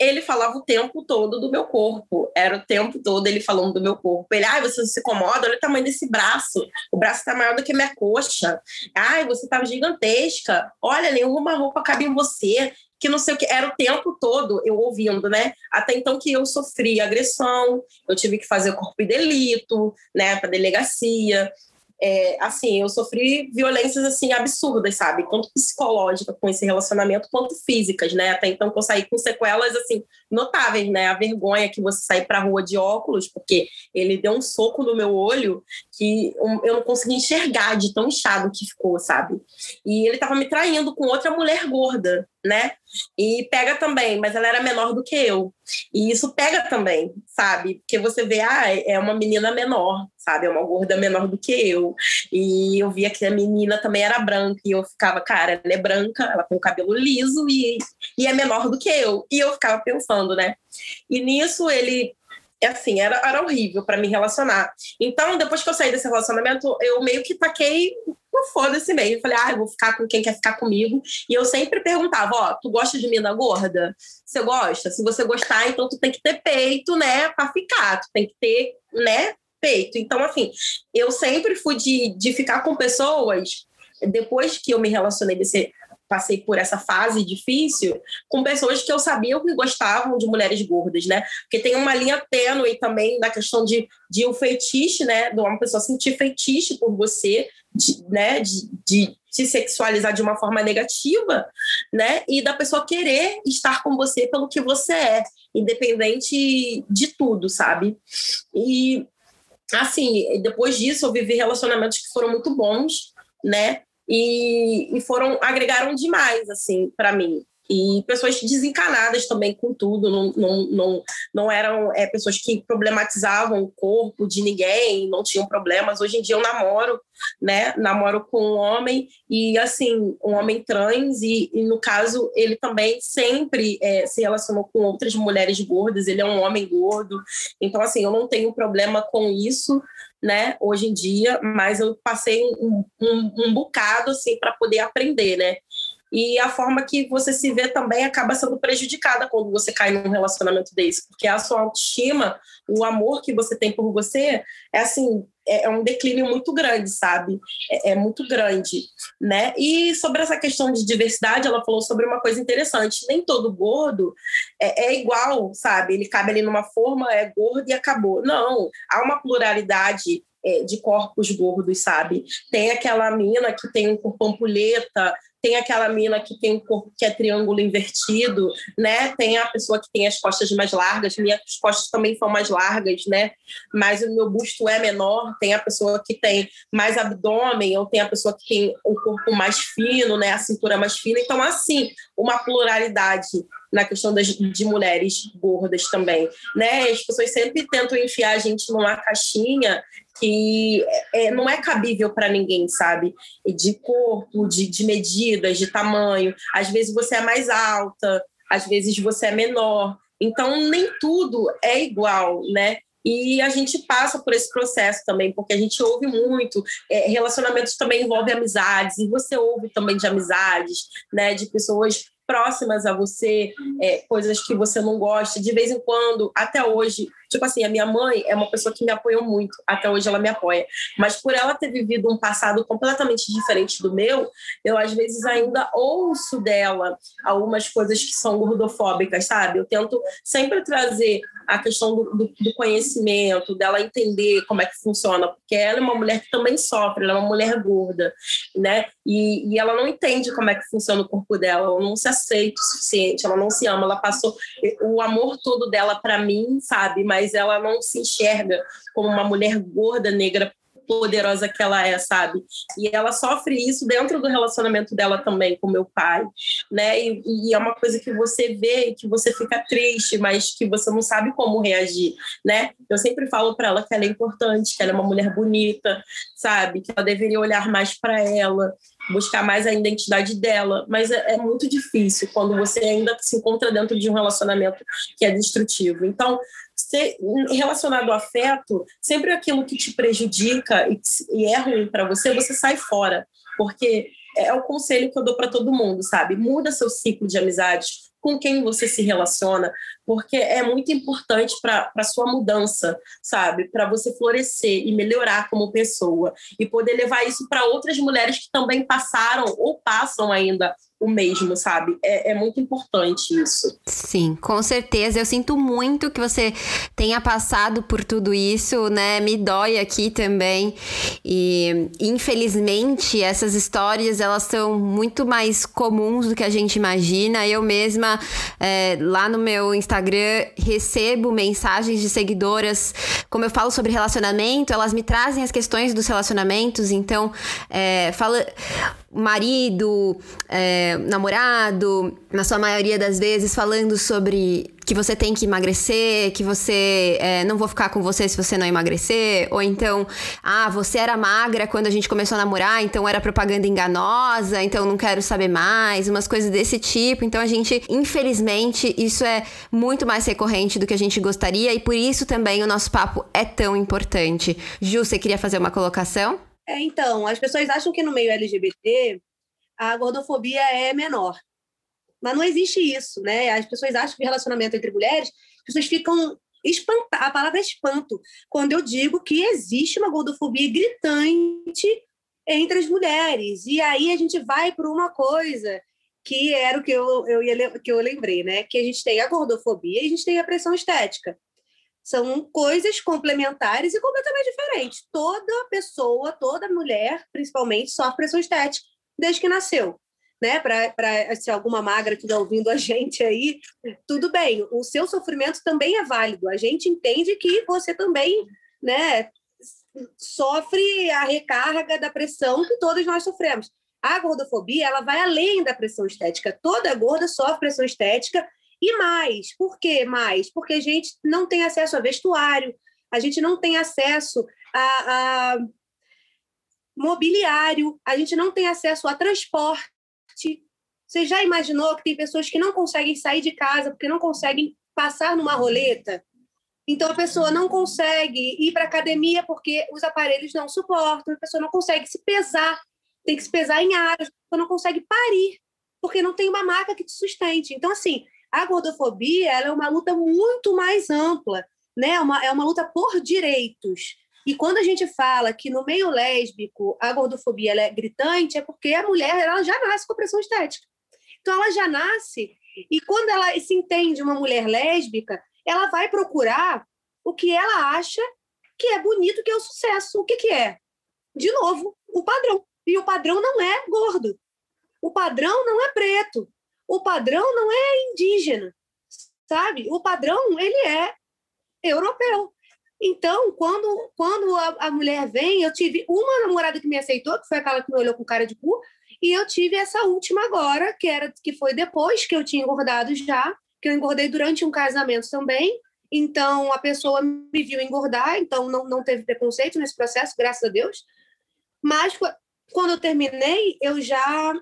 ele falava o tempo todo do meu corpo. Era o tempo todo ele falando do meu corpo. Ele, ai, você se incomoda? Olha o tamanho desse braço. O braço tá maior do que a minha coxa. Ai, você tá gigantesca. Olha, nenhuma roupa cabe em você. Que não sei o que. Era o tempo todo eu ouvindo, né? Até então que eu sofri agressão, eu tive que fazer corpo de delito, né, para delegacia é, assim, eu sofri violências assim absurdas, sabe? Tanto psicológica com esse relacionamento, quanto físicas, né? Até então que eu saí com sequelas assim notáveis, né? A vergonha que você sair para rua de óculos, porque ele deu um soco no meu olho que eu não conseguia enxergar de tão inchado que ficou, sabe? E ele estava me traindo com outra mulher gorda, né? E pega também, mas ela era menor do que eu. E isso pega também, sabe? Porque você vê, ah, é uma menina menor, sabe? É uma gorda menor do que eu. E eu via que a menina também era branca. E eu ficava, cara, ela é branca, ela tem o cabelo liso e, e é menor do que eu. E eu ficava pensando, né? E nisso ele é assim, era, era horrível para me relacionar. Então, depois que eu saí desse relacionamento, eu meio que taquei no foda-se mesmo. Falei, ah, eu vou ficar com quem quer ficar comigo. E eu sempre perguntava, ó, tu gosta de mina gorda? Você gosta? Se você gostar, então tu tem que ter peito, né, pra ficar. Tu tem que ter, né, peito. Então, assim, eu sempre fui de, de ficar com pessoas depois que eu me relacionei desse passei por essa fase difícil com pessoas que eu sabia que gostavam de mulheres gordas, né? Porque tem uma linha tênue também da questão de, de um feitiço, né? De uma pessoa sentir feitiço por você, de, né? De, de se sexualizar de uma forma negativa, né? E da pessoa querer estar com você pelo que você é, independente de tudo, sabe? E assim, depois disso eu vivi relacionamentos que foram muito bons, né? e, e foram agregaram demais assim para mim e pessoas desencanadas também com tudo, não, não, não, não eram é, pessoas que problematizavam o corpo de ninguém, não tinham problemas. Hoje em dia eu namoro, né? Namoro com um homem e assim, um homem trans, e, e no caso, ele também sempre é, se relacionou com outras mulheres gordas, ele é um homem gordo. Então, assim, eu não tenho problema com isso né, hoje em dia, mas eu passei um, um, um bocado assim para poder aprender, né? E a forma que você se vê também acaba sendo prejudicada quando você cai num relacionamento desse, porque a sua autoestima, o amor que você tem por você, é assim, é, é um declínio muito grande, sabe? É, é, muito grande, né? E sobre essa questão de diversidade, ela falou sobre uma coisa interessante. Nem todo gordo é, é igual, sabe? Ele cabe ali numa forma, é gordo e acabou. Não, há uma pluralidade é, de corpos gordos, sabe? Tem aquela mina que tem um corpo ampulheta, tem aquela mina que tem um corpo que é triângulo invertido, né? Tem a pessoa que tem as costas mais largas, minhas costas também são mais largas, né? Mas o meu busto é menor. Tem a pessoa que tem mais abdômen, ou tem a pessoa que tem o corpo mais fino, né? A cintura mais fina. Então, assim, uma pluralidade na questão das, de mulheres gordas também, né? As pessoas sempre tentam enfiar a gente numa caixinha que é, não é cabível para ninguém, sabe? De corpo, de, de medidas, de tamanho. Às vezes você é mais alta, às vezes você é menor. Então, nem tudo é igual, né? E a gente passa por esse processo também, porque a gente ouve muito. É, relacionamentos também envolvem amizades, e você ouve também de amizades, né? De pessoas próximas a você, é, coisas que você não gosta. De vez em quando, até hoje, Tipo assim, a minha mãe é uma pessoa que me apoiou muito, até hoje ela me apoia. Mas por ela ter vivido um passado completamente diferente do meu, eu às vezes ainda ouço dela algumas coisas que são gordofóbicas, sabe? Eu tento sempre trazer a questão do, do, do, conhecimento, dela entender como é que funciona, porque ela é uma mulher que também sofre, ela é uma mulher gorda, né? E, e ela não entende como é que funciona o corpo dela, ela não se aceita o suficiente, ela não se ama, ela passou o amor todo dela para mim, sabe? Mas mas ela não se enxerga como uma mulher gorda, negra, poderosa que ela é, sabe? E ela sofre isso dentro do relacionamento dela também com meu pai, né? E, e, é uma coisa que você vê e que você fica triste, mas que você não sabe como reagir, né? Eu sempre falo para ela que ela é importante, que ela é uma mulher bonita, sabe? Que ela deveria olhar mais para ela, buscar mais a identidade dela, mas é, é, muito difícil quando você ainda se encontra dentro de um relacionamento que é destrutivo. Então, ser, relacionado ao afeto, sempre aquilo que te prejudica e, e é ruim para você, você sai fora, porque é o conselho que eu dou para todo mundo, sabe? Muda seu ciclo de amizades, com quem você se relaciona, porque é muito importante para a sua mudança, sabe? Para você florescer e melhorar como pessoa e poder levar isso para outras mulheres que também passaram ou passam ainda o mesmo, sabe? É, é, muito importante isso. Sim, com certeza. Eu sinto muito que você tenha passado por tudo isso, né? Me dói aqui também. E infelizmente essas histórias elas são muito mais comuns do que a gente imagina. Eu mesma é, lá no meu Instagram, recebo mensagens de seguidoras. Como eu falo sobre relacionamento, elas me trazem as questões dos relacionamentos. Então, é, fala marido, é, namorado, na sua maioria das vezes, falando sobre que você tem que emagrecer, que você é, não vou ficar com você se você não emagrecer, ou então, ah, você era magra quando a gente começou a namorar, então era propaganda enganosa, então não quero saber mais, umas coisas desse tipo. Então a gente, infelizmente, isso é muito mais recorrente do que a gente gostaria e por isso também o nosso papo é tão importante. Ju, você queria fazer uma colocação? É, então, as pessoas acham que no meio LGBT a gordofobia é menor. Mas não existe isso, né? As pessoas acham que relacionamento entre mulheres, as pessoas ficam espantadas. A palavra é espanto. Quando eu digo que existe uma gordofobia gritante entre as mulheres. E aí a gente vai para uma coisa que era o que eu, eu, ia, que eu lembrei, né? Que a gente tem a gordofobia e a gente tem a pressão estética. São coisas complementares e completamente diferentes. Toda pessoa, toda mulher, principalmente, sofre pressão estética desde que nasceu. Né, para se alguma magra estiver ouvindo a gente aí, tudo bem, o seu sofrimento também é válido. A gente entende que você também né, sofre a recarga da pressão que todos nós sofremos. A gordofobia ela vai além da pressão estética. Toda gorda sofre pressão estética e mais, por que mais? Porque a gente não tem acesso a vestuário, a gente não tem acesso a, a mobiliário, a gente não tem acesso a transporte. Você já imaginou que tem pessoas que não conseguem sair de casa porque não conseguem passar numa roleta? Então a pessoa não consegue ir para academia porque os aparelhos não suportam, a pessoa não consegue se pesar, tem que se pesar em áreas, a pessoa não consegue parir porque não tem uma maca que te sustente. Então assim, a gordofobia é uma luta muito mais ampla, né? Uma, é uma luta por direitos. E quando a gente fala que no meio lésbico a gordofobia é gritante, é porque a mulher ela já nasce com pressão estética. Então ela já nasce e quando ela se entende uma mulher lésbica, ela vai procurar o que ela acha que é bonito, que é o sucesso. O que, que é? De novo, o padrão. E o padrão não é gordo. O padrão não é preto o padrão não é indígena, sabe? O padrão, ele é europeu. Então, quando, quando a, a, mulher vem, eu tive uma namorada que me aceitou, que foi aquela que me olhou com cara de cu, e eu tive essa última agora, que era que foi depois que eu tinha engordado já, que eu engordei durante um casamento também. Então, a pessoa me viu engordar, então não, não teve preconceito nesse processo, graças a Deus. Mas quando eu terminei, eu já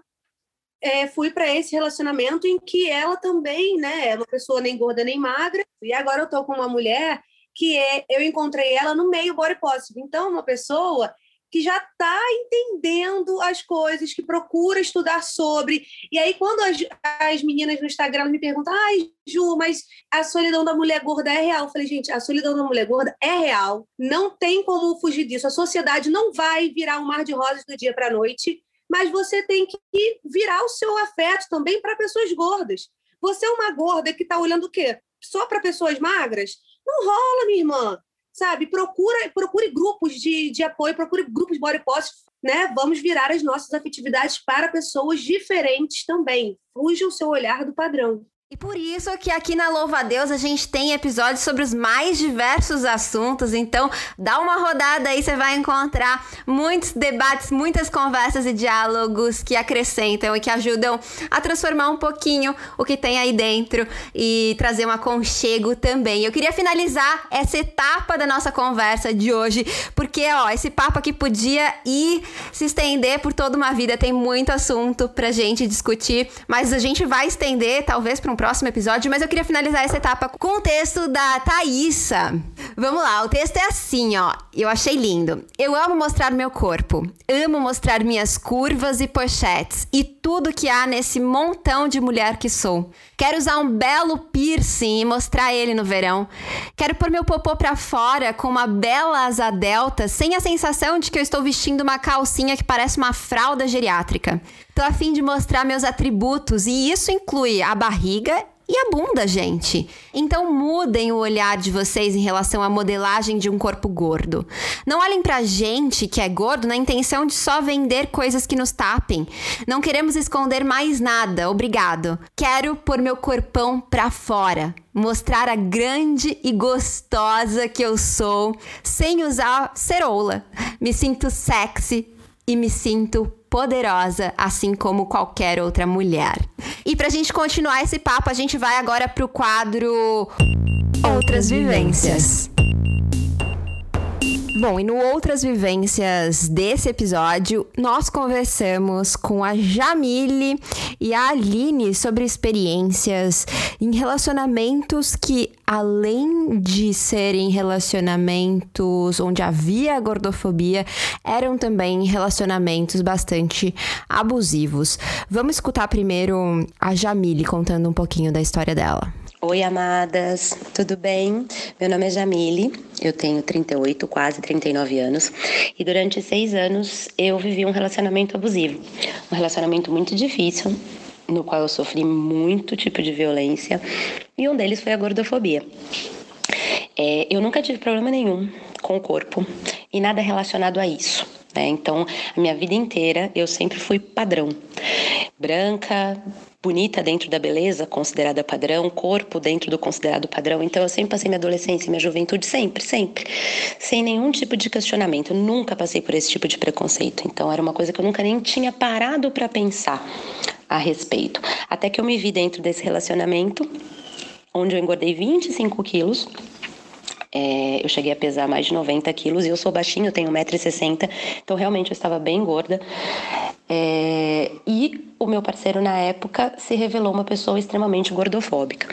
é, fui para esse relacionamento em que ela também, né, é uma pessoa nem gorda nem magra, e agora eu tô com uma mulher que é, eu encontrei ela no meio body positive. Então, uma pessoa que já está entendendo as coisas, que procura estudar sobre. E aí, quando as, as meninas no Instagram me perguntam, ai, Ju, mas a solidão da mulher gorda é real? Eu falei, gente, a solidão da mulher gorda é real. Não tem como fugir disso. A sociedade não vai virar um mar de rosas do dia para a noite mas você tem que virar o seu afeto também para pessoas gordas. Você é uma gorda que está olhando o quê? Só para pessoas magras? Não rola, minha irmã. Sabe? Procura, procure grupos de, de apoio, procure grupos de body positive, né? Vamos virar as nossas afetividades para pessoas diferentes também. Fuja o seu olhar do padrão. E por isso que aqui na Louva a Deus a gente tem episódios sobre os mais diversos assuntos. Então, dá uma rodada aí, você vai encontrar muitos debates, muitas conversas e diálogos que acrescentam e que ajudam a transformar um pouquinho o que tem aí dentro e trazer um aconchego também. Eu queria finalizar essa etapa da nossa conversa de hoje, porque ó, esse papo aqui podia ir se estender por toda uma vida, tem muito assunto pra gente discutir, mas a gente vai estender talvez para um próximo episódio, mas eu queria finalizar essa etapa com o texto da Thaísa. Vamos lá, o texto é assim, ó. Eu achei lindo. Eu amo mostrar meu corpo. Amo mostrar minhas curvas e pochetes e tudo que há nesse montão de mulher que sou. Quero usar um belo piercing e mostrar ele no verão. Quero pôr meu popô pra fora com uma bela asa delta, sem a sensação de que eu estou vestindo uma calcinha que parece uma fralda geriátrica. Tô a fim de mostrar meus atributos e isso inclui a barriga e a bunda, gente. Então mudem o olhar de vocês em relação à modelagem de um corpo gordo. Não olhem pra gente que é gordo na intenção de só vender coisas que nos tapem. Não queremos esconder mais nada, obrigado. Quero pôr meu corpão pra fora mostrar a grande e gostosa que eu sou sem usar ceroula. Me sinto sexy e me sinto poderosa, assim como qualquer outra mulher. E pra gente continuar esse papo, a gente vai agora pro quadro Outras Vivências. Bom, e no Outras Vivências desse episódio, nós conversamos com a Jamile e a Aline sobre experiências em relacionamentos que, além de serem relacionamentos onde havia gordofobia, eram também relacionamentos bastante abusivos. Vamos escutar primeiro a Jamile contando um pouquinho da história dela. Oi, amadas, tudo bem? Meu nome é Jamile, eu tenho 38, quase 39 anos, e durante seis anos eu vivi um relacionamento abusivo, um relacionamento muito difícil, no qual eu sofri muito tipo de violência, e um deles foi a gordofobia. É, eu nunca tive problema nenhum com o corpo e nada relacionado a isso. Né? Então, a minha vida inteira eu sempre fui padrão. Branca, bonita dentro da beleza considerada padrão, corpo dentro do considerado padrão. Então eu sempre passei minha adolescência minha juventude sempre, sempre, sem nenhum tipo de questionamento. Eu nunca passei por esse tipo de preconceito. Então era uma coisa que eu nunca nem tinha parado para pensar a respeito. Até que eu me vi dentro desse relacionamento, onde eu engordei 25 quilos. É, eu cheguei a pesar mais de 90 quilos e eu sou baixinho, tenho 1,60m, então realmente eu estava bem gorda. É, e o meu parceiro na época se revelou uma pessoa extremamente gordofóbica.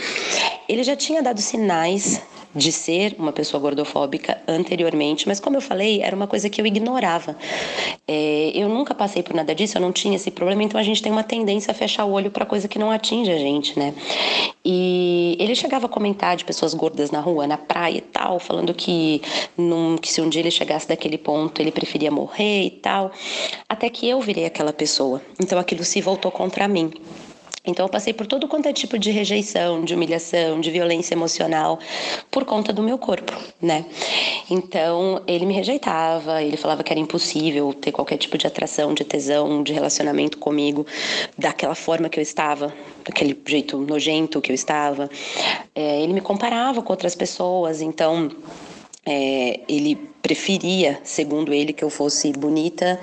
Ele já tinha dado sinais de ser uma pessoa gordofóbica anteriormente, mas como eu falei, era uma coisa que eu ignorava. É, eu nunca passei por nada disso, eu não tinha esse problema, então a gente tem uma tendência a fechar o olho para coisa que não atinge a gente, né? E ele chegava a comentar de pessoas gordas na rua, na praia e tal, falando que, num, que se um dia ele chegasse daquele ponto, ele preferia morrer e tal, até que eu virei aquela pessoa. Então aquilo se voltou contra mim. Então eu passei por todo quanto é tipo de rejeição, de humilhação, de violência emocional por conta do meu corpo, né? Então ele me rejeitava, ele falava que era impossível ter qualquer tipo de atração, de tesão, de relacionamento comigo daquela forma que eu estava, daquele jeito nojento que eu estava. É, ele me comparava com outras pessoas, então é, ele preferia, segundo ele, que eu fosse bonita,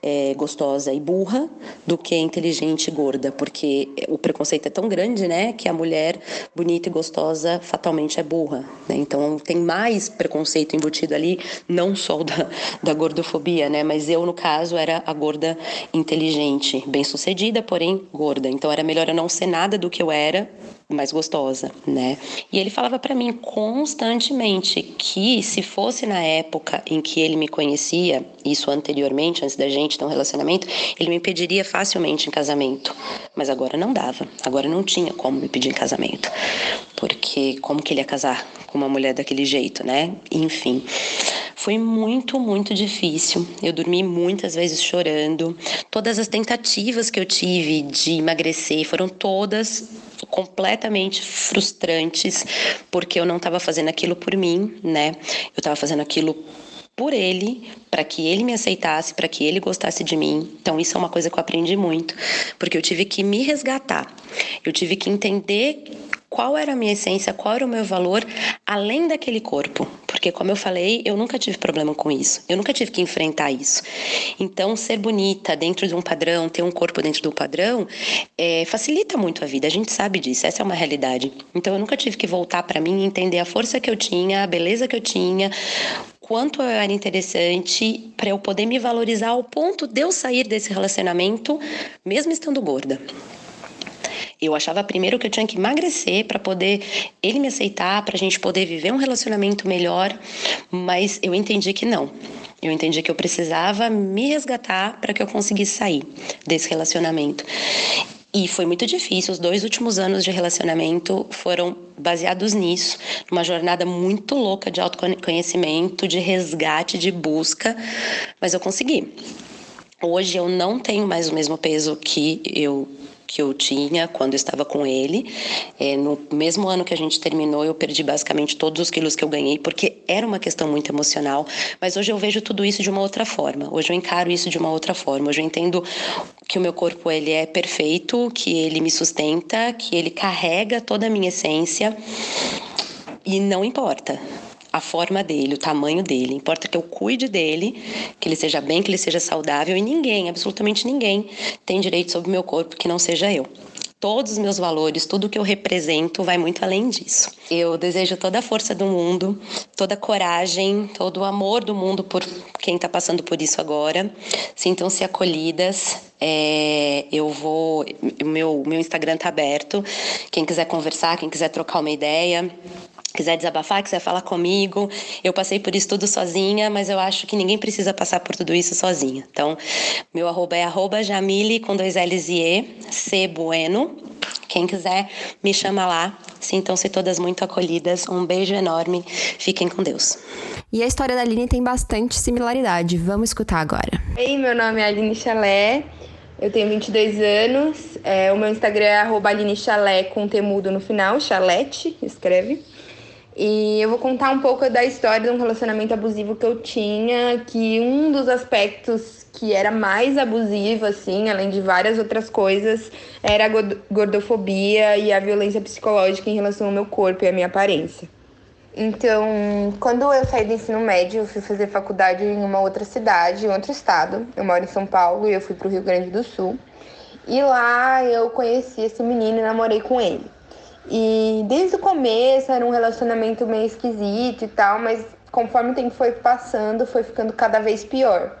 é, gostosa e burra do que inteligente e gorda, porque o preconceito é tão grande, né, que a mulher bonita e gostosa fatalmente é burra. Né? Então tem mais preconceito embutido ali, não só da, da gordofobia, né, mas eu no caso era a gorda inteligente, bem sucedida, porém gorda. Então era melhor eu não ser nada do que eu era mais gostosa, né? E ele falava para mim constantemente que se fosse na época em que ele me conhecia, isso anteriormente, antes da gente ter um relacionamento, ele me pediria facilmente em casamento. Mas agora não dava. Agora não tinha como me pedir em casamento. Porque como que ele ia casar com uma mulher daquele jeito, né? Enfim. Foi muito, muito difícil. Eu dormi muitas vezes chorando. Todas as tentativas que eu tive de emagrecer foram todas completamente frustrantes, porque eu não estava fazendo aquilo por mim, né? Eu estava fazendo aquilo por ele, para que ele me aceitasse, para que ele gostasse de mim. Então isso é uma coisa que eu aprendi muito, porque eu tive que me resgatar. Eu tive que entender qual era a minha essência, qual era o meu valor além daquele corpo. Porque, como eu falei, eu nunca tive problema com isso. Eu nunca tive que enfrentar isso. Então, ser bonita dentro de um padrão, ter um corpo dentro do padrão, é, facilita muito a vida. A gente sabe disso. Essa é uma realidade. Então, eu nunca tive que voltar para mim e entender a força que eu tinha, a beleza que eu tinha, quanto eu era interessante para eu poder me valorizar ao ponto de eu sair desse relacionamento, mesmo estando gorda. Eu achava primeiro que eu tinha que emagrecer para poder ele me aceitar, para a gente poder viver um relacionamento melhor, mas eu entendi que não. Eu entendi que eu precisava me resgatar para que eu conseguisse sair desse relacionamento. E foi muito difícil. Os dois últimos anos de relacionamento foram baseados nisso, numa jornada muito louca de autoconhecimento, de resgate, de busca, mas eu consegui. Hoje eu não tenho mais o mesmo peso que eu que eu tinha quando estava com ele. É, no mesmo ano que a gente terminou, eu perdi basicamente todos os quilos que eu ganhei, porque era uma questão muito emocional. Mas hoje eu vejo tudo isso de uma outra forma. Hoje eu encaro isso de uma outra forma. Hoje eu entendo que o meu corpo ele é perfeito, que ele me sustenta, que ele carrega toda a minha essência e não importa a forma dele, o tamanho dele. Importa que eu cuide dele, que ele seja bem, que ele seja saudável e ninguém, absolutamente ninguém, tem direito sobre o meu corpo que não seja eu. Todos os meus valores, tudo que eu represento vai muito além disso. Eu desejo toda a força do mundo, toda a coragem, todo o amor do mundo por quem está passando por isso agora. Sintam-se acolhidas. É, eu vou. Meu, meu Instagram está aberto. Quem quiser conversar, quem quiser trocar uma ideia, quiser desabafar, quiser falar comigo. Eu passei por isso tudo sozinha, mas eu acho que ninguém precisa passar por tudo isso sozinha. Então, meu arroba é arroba Jamile com dois L's e E, C Bueno. Quem quiser, me chama lá. Sintam-se todas muito acolhidas. Um beijo enorme. Fiquem com Deus. E a história da Aline tem bastante similaridade. Vamos escutar agora. Ei, meu nome é Aline Chalé. Eu tenho 22 anos. É, o meu Instagram é arroba Aline Chalé com temudo no final, chalete, escreve. E eu vou contar um pouco da história de um relacionamento abusivo que eu tinha, que um dos aspectos que era mais abusivo, assim, além de várias outras coisas, era a gordofobia e a violência psicológica em relação ao meu corpo e à minha aparência. Então, quando eu saí do ensino médio, eu fui fazer faculdade em uma outra cidade, em outro estado. Eu moro em São Paulo e eu fui para o Rio Grande do Sul. E lá eu conheci esse menino e namorei com ele. E desde o começo era um relacionamento meio esquisito e tal, mas conforme o tempo foi passando, foi ficando cada vez pior.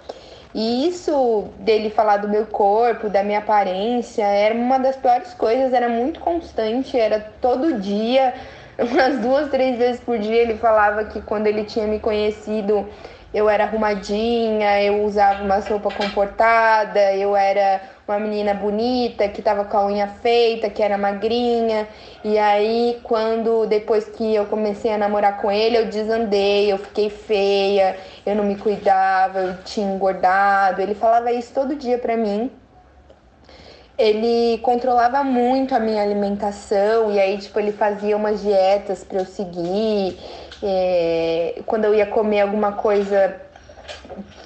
E isso dele falar do meu corpo, da minha aparência, era uma das piores coisas, era muito constante, era todo dia, umas duas, três vezes por dia ele falava que quando ele tinha me conhecido eu era arrumadinha, eu usava uma roupa comportada, eu era uma menina bonita que tava com a unha feita, que era magrinha. E aí, quando depois que eu comecei a namorar com ele, eu desandei, eu fiquei feia, eu não me cuidava, eu tinha engordado. Ele falava isso todo dia pra mim. Ele controlava muito a minha alimentação e aí, tipo, ele fazia umas dietas para eu seguir. É, quando eu ia comer alguma coisa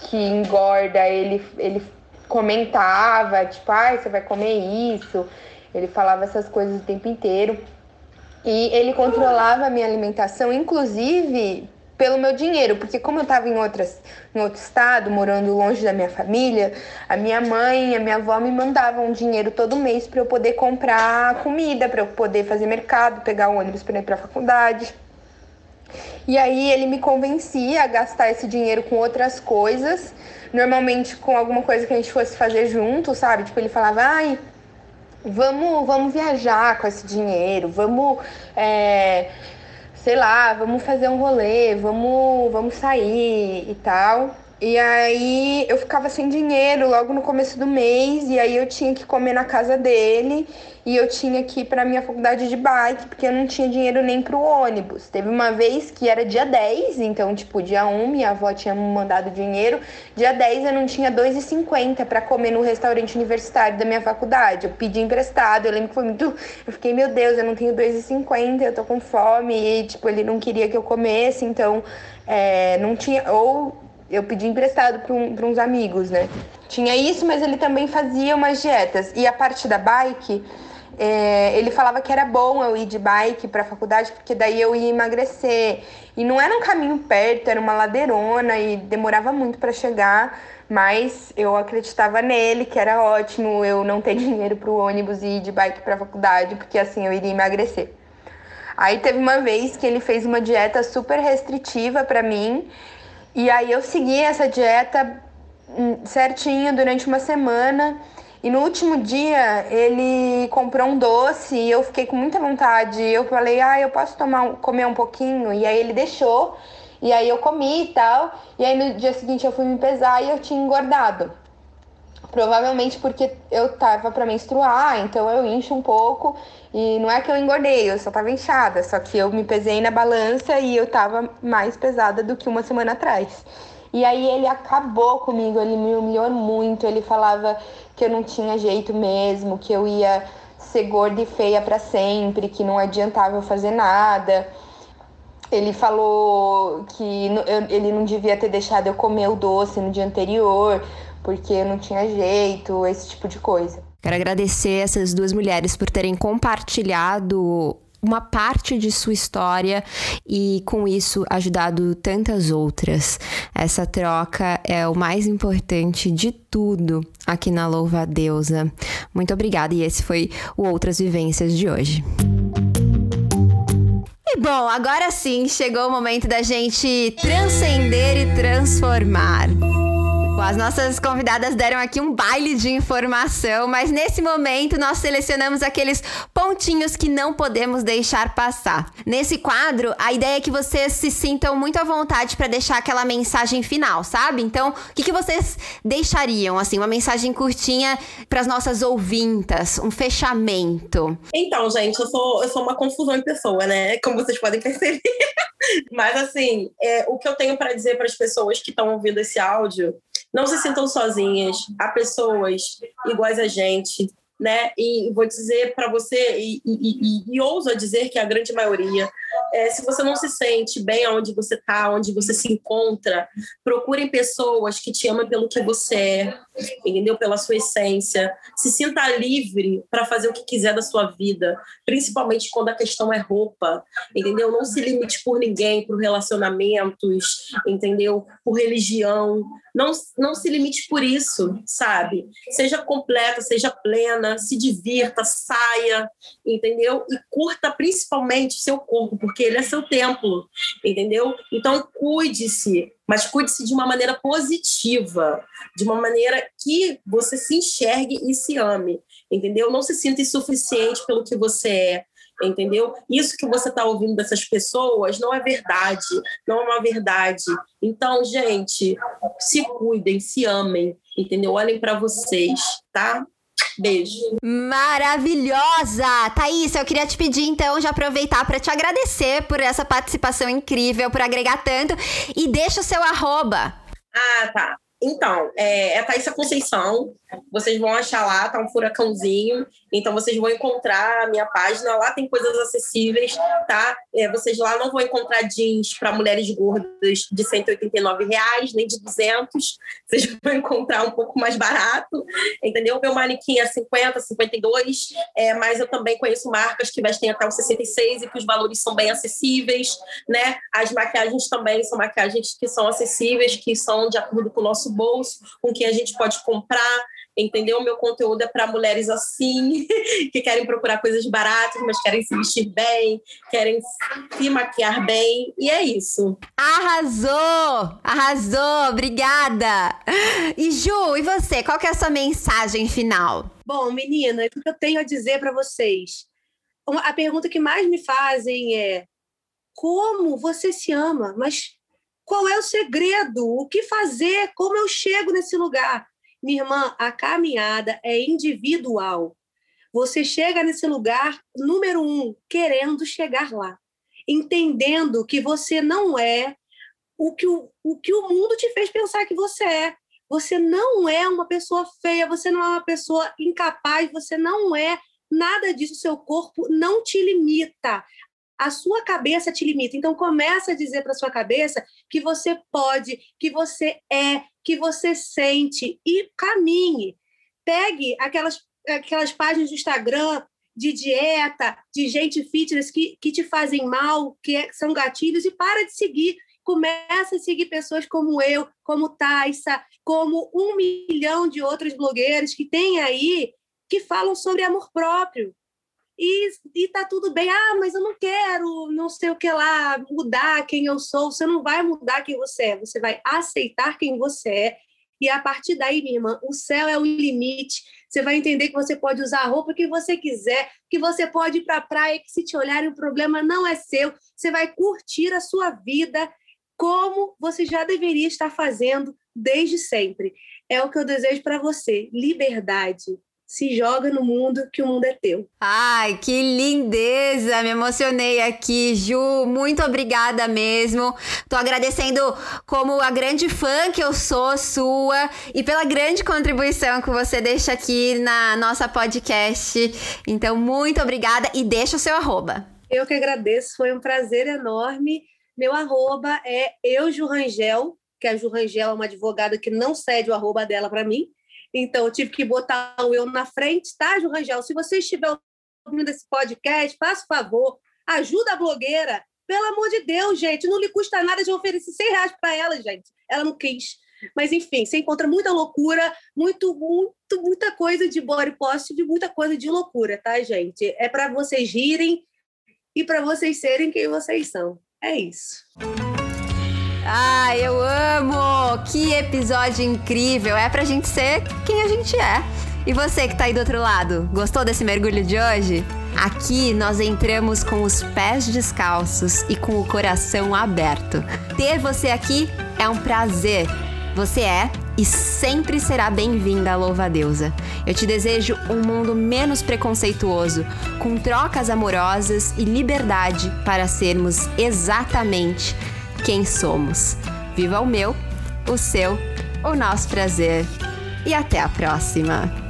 que engorda, ele, ele comentava, tipo, ai, você vai comer isso. Ele falava essas coisas o tempo inteiro. E ele controlava a minha alimentação, inclusive pelo meu dinheiro, porque como eu estava em, outras, em outro estado, morando longe da minha família, a minha mãe a minha avó me mandavam dinheiro todo mês para eu poder comprar comida, para eu poder fazer mercado, pegar ônibus para ir para a faculdade. E aí ele me convencia a gastar esse dinheiro com outras coisas, normalmente com alguma coisa que a gente fosse fazer junto, sabe? Tipo, ele falava, ai, vamos, vamos viajar com esse dinheiro, vamos, é, sei lá, vamos fazer um rolê, vamos, vamos sair e tal. E aí eu ficava sem dinheiro logo no começo do mês, e aí eu tinha que comer na casa dele, e eu tinha que ir para minha faculdade de bike, porque eu não tinha dinheiro nem pro ônibus. Teve uma vez que era dia 10, então, tipo, dia 1 minha avó tinha me mandado dinheiro, dia 10 eu não tinha 2,50 para comer no restaurante universitário da minha faculdade. Eu pedi emprestado, eu lembro que foi muito. Eu fiquei, meu Deus, eu não tenho 2,50, eu tô com fome, e, tipo, ele não queria que eu comesse, então. É, não tinha. Ou eu pedi emprestado para um, uns amigos, né? Tinha isso, mas ele também fazia umas dietas. E a parte da bike, é, ele falava que era bom eu ir de bike para a faculdade, porque daí eu ia emagrecer. E não era um caminho perto, era uma ladeirona e demorava muito para chegar. Mas eu acreditava nele, que era ótimo eu não ter dinheiro para o ônibus e ir de bike para a faculdade, porque assim eu iria emagrecer. Aí teve uma vez que ele fez uma dieta super restritiva para mim e aí eu segui essa dieta hum, certinho durante uma semana. E no último dia ele comprou um doce e eu fiquei com muita vontade. Eu falei, ah, eu posso tomar, comer um pouquinho? E aí ele deixou. E aí eu comi e tal. E aí no dia seguinte eu fui me pesar e eu tinha engordado. Provavelmente porque eu tava para menstruar, então eu incho um pouco. E não é que eu engordei, eu só tava inchada. Só que eu me pesei na balança e eu tava mais pesada do que uma semana atrás. E aí ele acabou comigo, ele me humilhou muito, ele falava que eu não tinha jeito mesmo, que eu ia ser gorda e feia para sempre, que não adiantava eu fazer nada. Ele falou que ele não devia ter deixado eu comer o doce no dia anterior, porque eu não tinha jeito, esse tipo de coisa. Quero agradecer essas duas mulheres por terem compartilhado uma parte de sua história e com isso ajudado tantas outras. Essa troca é o mais importante de tudo aqui na Louva a Deusa. Muito obrigada e esse foi o Outras Vivências de hoje. E bom, agora sim chegou o momento da gente transcender e transformar. As nossas convidadas deram aqui um baile de informação, mas nesse momento nós selecionamos aqueles pontinhos que não podemos deixar passar. Nesse quadro, a ideia é que vocês se sintam muito à vontade para deixar aquela mensagem final, sabe? Então, o que, que vocês deixariam, assim, uma mensagem curtinha para as nossas ouvintas, um fechamento? Então, gente, eu sou, eu sou uma confusão em pessoa, né? Como vocês podem perceber. Mas, assim, é, o que eu tenho para dizer para as pessoas que estão ouvindo esse áudio não se sintam sozinhas. Há pessoas iguais a gente, né? E vou dizer para você, e, e, e, e, ouso a dizer que a grande maioria, é, se você não se sente bem onde você está, onde você se encontra, procurem pessoas que te amam pelo que você é, entendeu? Pela sua essência. Se sinta livre para fazer o que quiser da sua vida, principalmente quando a questão é roupa, entendeu? Não se limite por ninguém, por relacionamentos, entendeu? Por religião. Não, não se limite por isso, sabe? Seja completa, seja plena, se divirta, saia, entendeu? E curta principalmente seu corpo, porque ele é seu templo, entendeu? Então cuide-se, mas cuide-se de uma maneira positiva, de uma maneira que você se enxergue e se ame, entendeu? Não se sinta insuficiente pelo que você é, entendeu? Isso que você está ouvindo dessas pessoas não é verdade, não é uma verdade. Então, gente, se cuidem, se amem, entendeu? Olhem para vocês, tá? Beijo. Maravilhosa! Thaís, eu queria te pedir então de aproveitar para te agradecer por essa participação incrível, por agregar tanto e deixa o seu arroba. Ah, tá. Então, é, é Thaisa Conceição. Vocês vão achar lá, tá um furacãozinho. Então, vocês vão encontrar a minha página. Lá tem coisas acessíveis, tá? É, vocês lá não vão encontrar jeans para mulheres gordas de 189 reais, nem de 200. Vocês vão encontrar um pouco mais barato, entendeu? Meu manequim é 50, 52. É, mas eu também conheço marcas que vestem até os 66 e que os valores são bem acessíveis, né? As maquiagens também são maquiagens que são acessíveis, que são de acordo com o nosso bolso, com que a gente pode comprar entendeu? O meu conteúdo é para mulheres assim, que querem procurar coisas baratas, mas querem se vestir bem, querem se maquiar bem, e é isso. Arrasou! Arrasou! Obrigada! E Ju, e você? Qual que é a sua mensagem final? Bom, meninas, o que eu tenho a dizer para vocês? A pergunta que mais me fazem é: como você se ama? Mas qual é o segredo? O que fazer? Como eu chego nesse lugar? Minha irmã, a caminhada é individual. Você chega nesse lugar, número um, querendo chegar lá, entendendo que você não é o que o, o que o mundo te fez pensar que você é. Você não é uma pessoa feia, você não é uma pessoa incapaz, você não é nada disso. Seu corpo não te limita a sua cabeça te limita. Então começa a dizer para sua cabeça que você pode, que você é, que você sente e caminhe. Pegue aquelas aquelas páginas do Instagram de dieta, de gente fitness que, que te fazem mal, que é, são gatilhos, e para de seguir. Começa a seguir pessoas como eu, como Taissa, como um milhão de outros blogueiros que tem aí que falam sobre amor próprio, e, e tá tudo bem. Ah, mas eu não quero, não sei o que lá, mudar quem eu sou. Você não vai mudar quem você é, você vai aceitar quem você é. E a partir daí, minha irmã, o céu é o limite. Você vai entender que você pode usar a roupa que você quiser, que você pode ir para a praia, que se te olharem, o problema não é seu. Você vai curtir a sua vida como você já deveria estar fazendo desde sempre. É o que eu desejo para você: liberdade se joga no mundo que o mundo é teu. Ai, que lindeza! Me emocionei aqui, Ju. Muito obrigada mesmo. Tô agradecendo como a grande fã que eu sou sua e pela grande contribuição que você deixa aqui na nossa podcast. Então, muito obrigada e deixa o seu arroba. Eu que agradeço, foi um prazer enorme. Meu arroba é eujurangel, que a Ju Rangel é uma advogada que não cede o arroba dela para mim. Então, eu tive que botar o eu na frente, tá, Ju Rangel? Se você estiver ouvindo esse podcast, faça favor, ajuda a blogueira. Pelo amor de Deus, gente, não lhe custa nada de oferecer 100 reais para ela, gente. Ela não quis. Mas, enfim, você encontra muita loucura, muito, muito, muita coisa de body post, de muita coisa de loucura, tá, gente? É para vocês rirem e para vocês serem quem vocês são. É isso. Ah, eu amo! Que episódio incrível! É pra gente ser quem a gente é. E você que tá aí do outro lado, gostou desse mergulho de hoje? Aqui nós entramos com os pés descalços e com o coração aberto. Ter você aqui é um prazer. Você é e sempre será bem-vinda à Louva Deusa. Eu te desejo um mundo menos preconceituoso, com trocas amorosas e liberdade para sermos exatamente quem somos. Viva o meu, o seu, o nosso prazer. E até a próxima!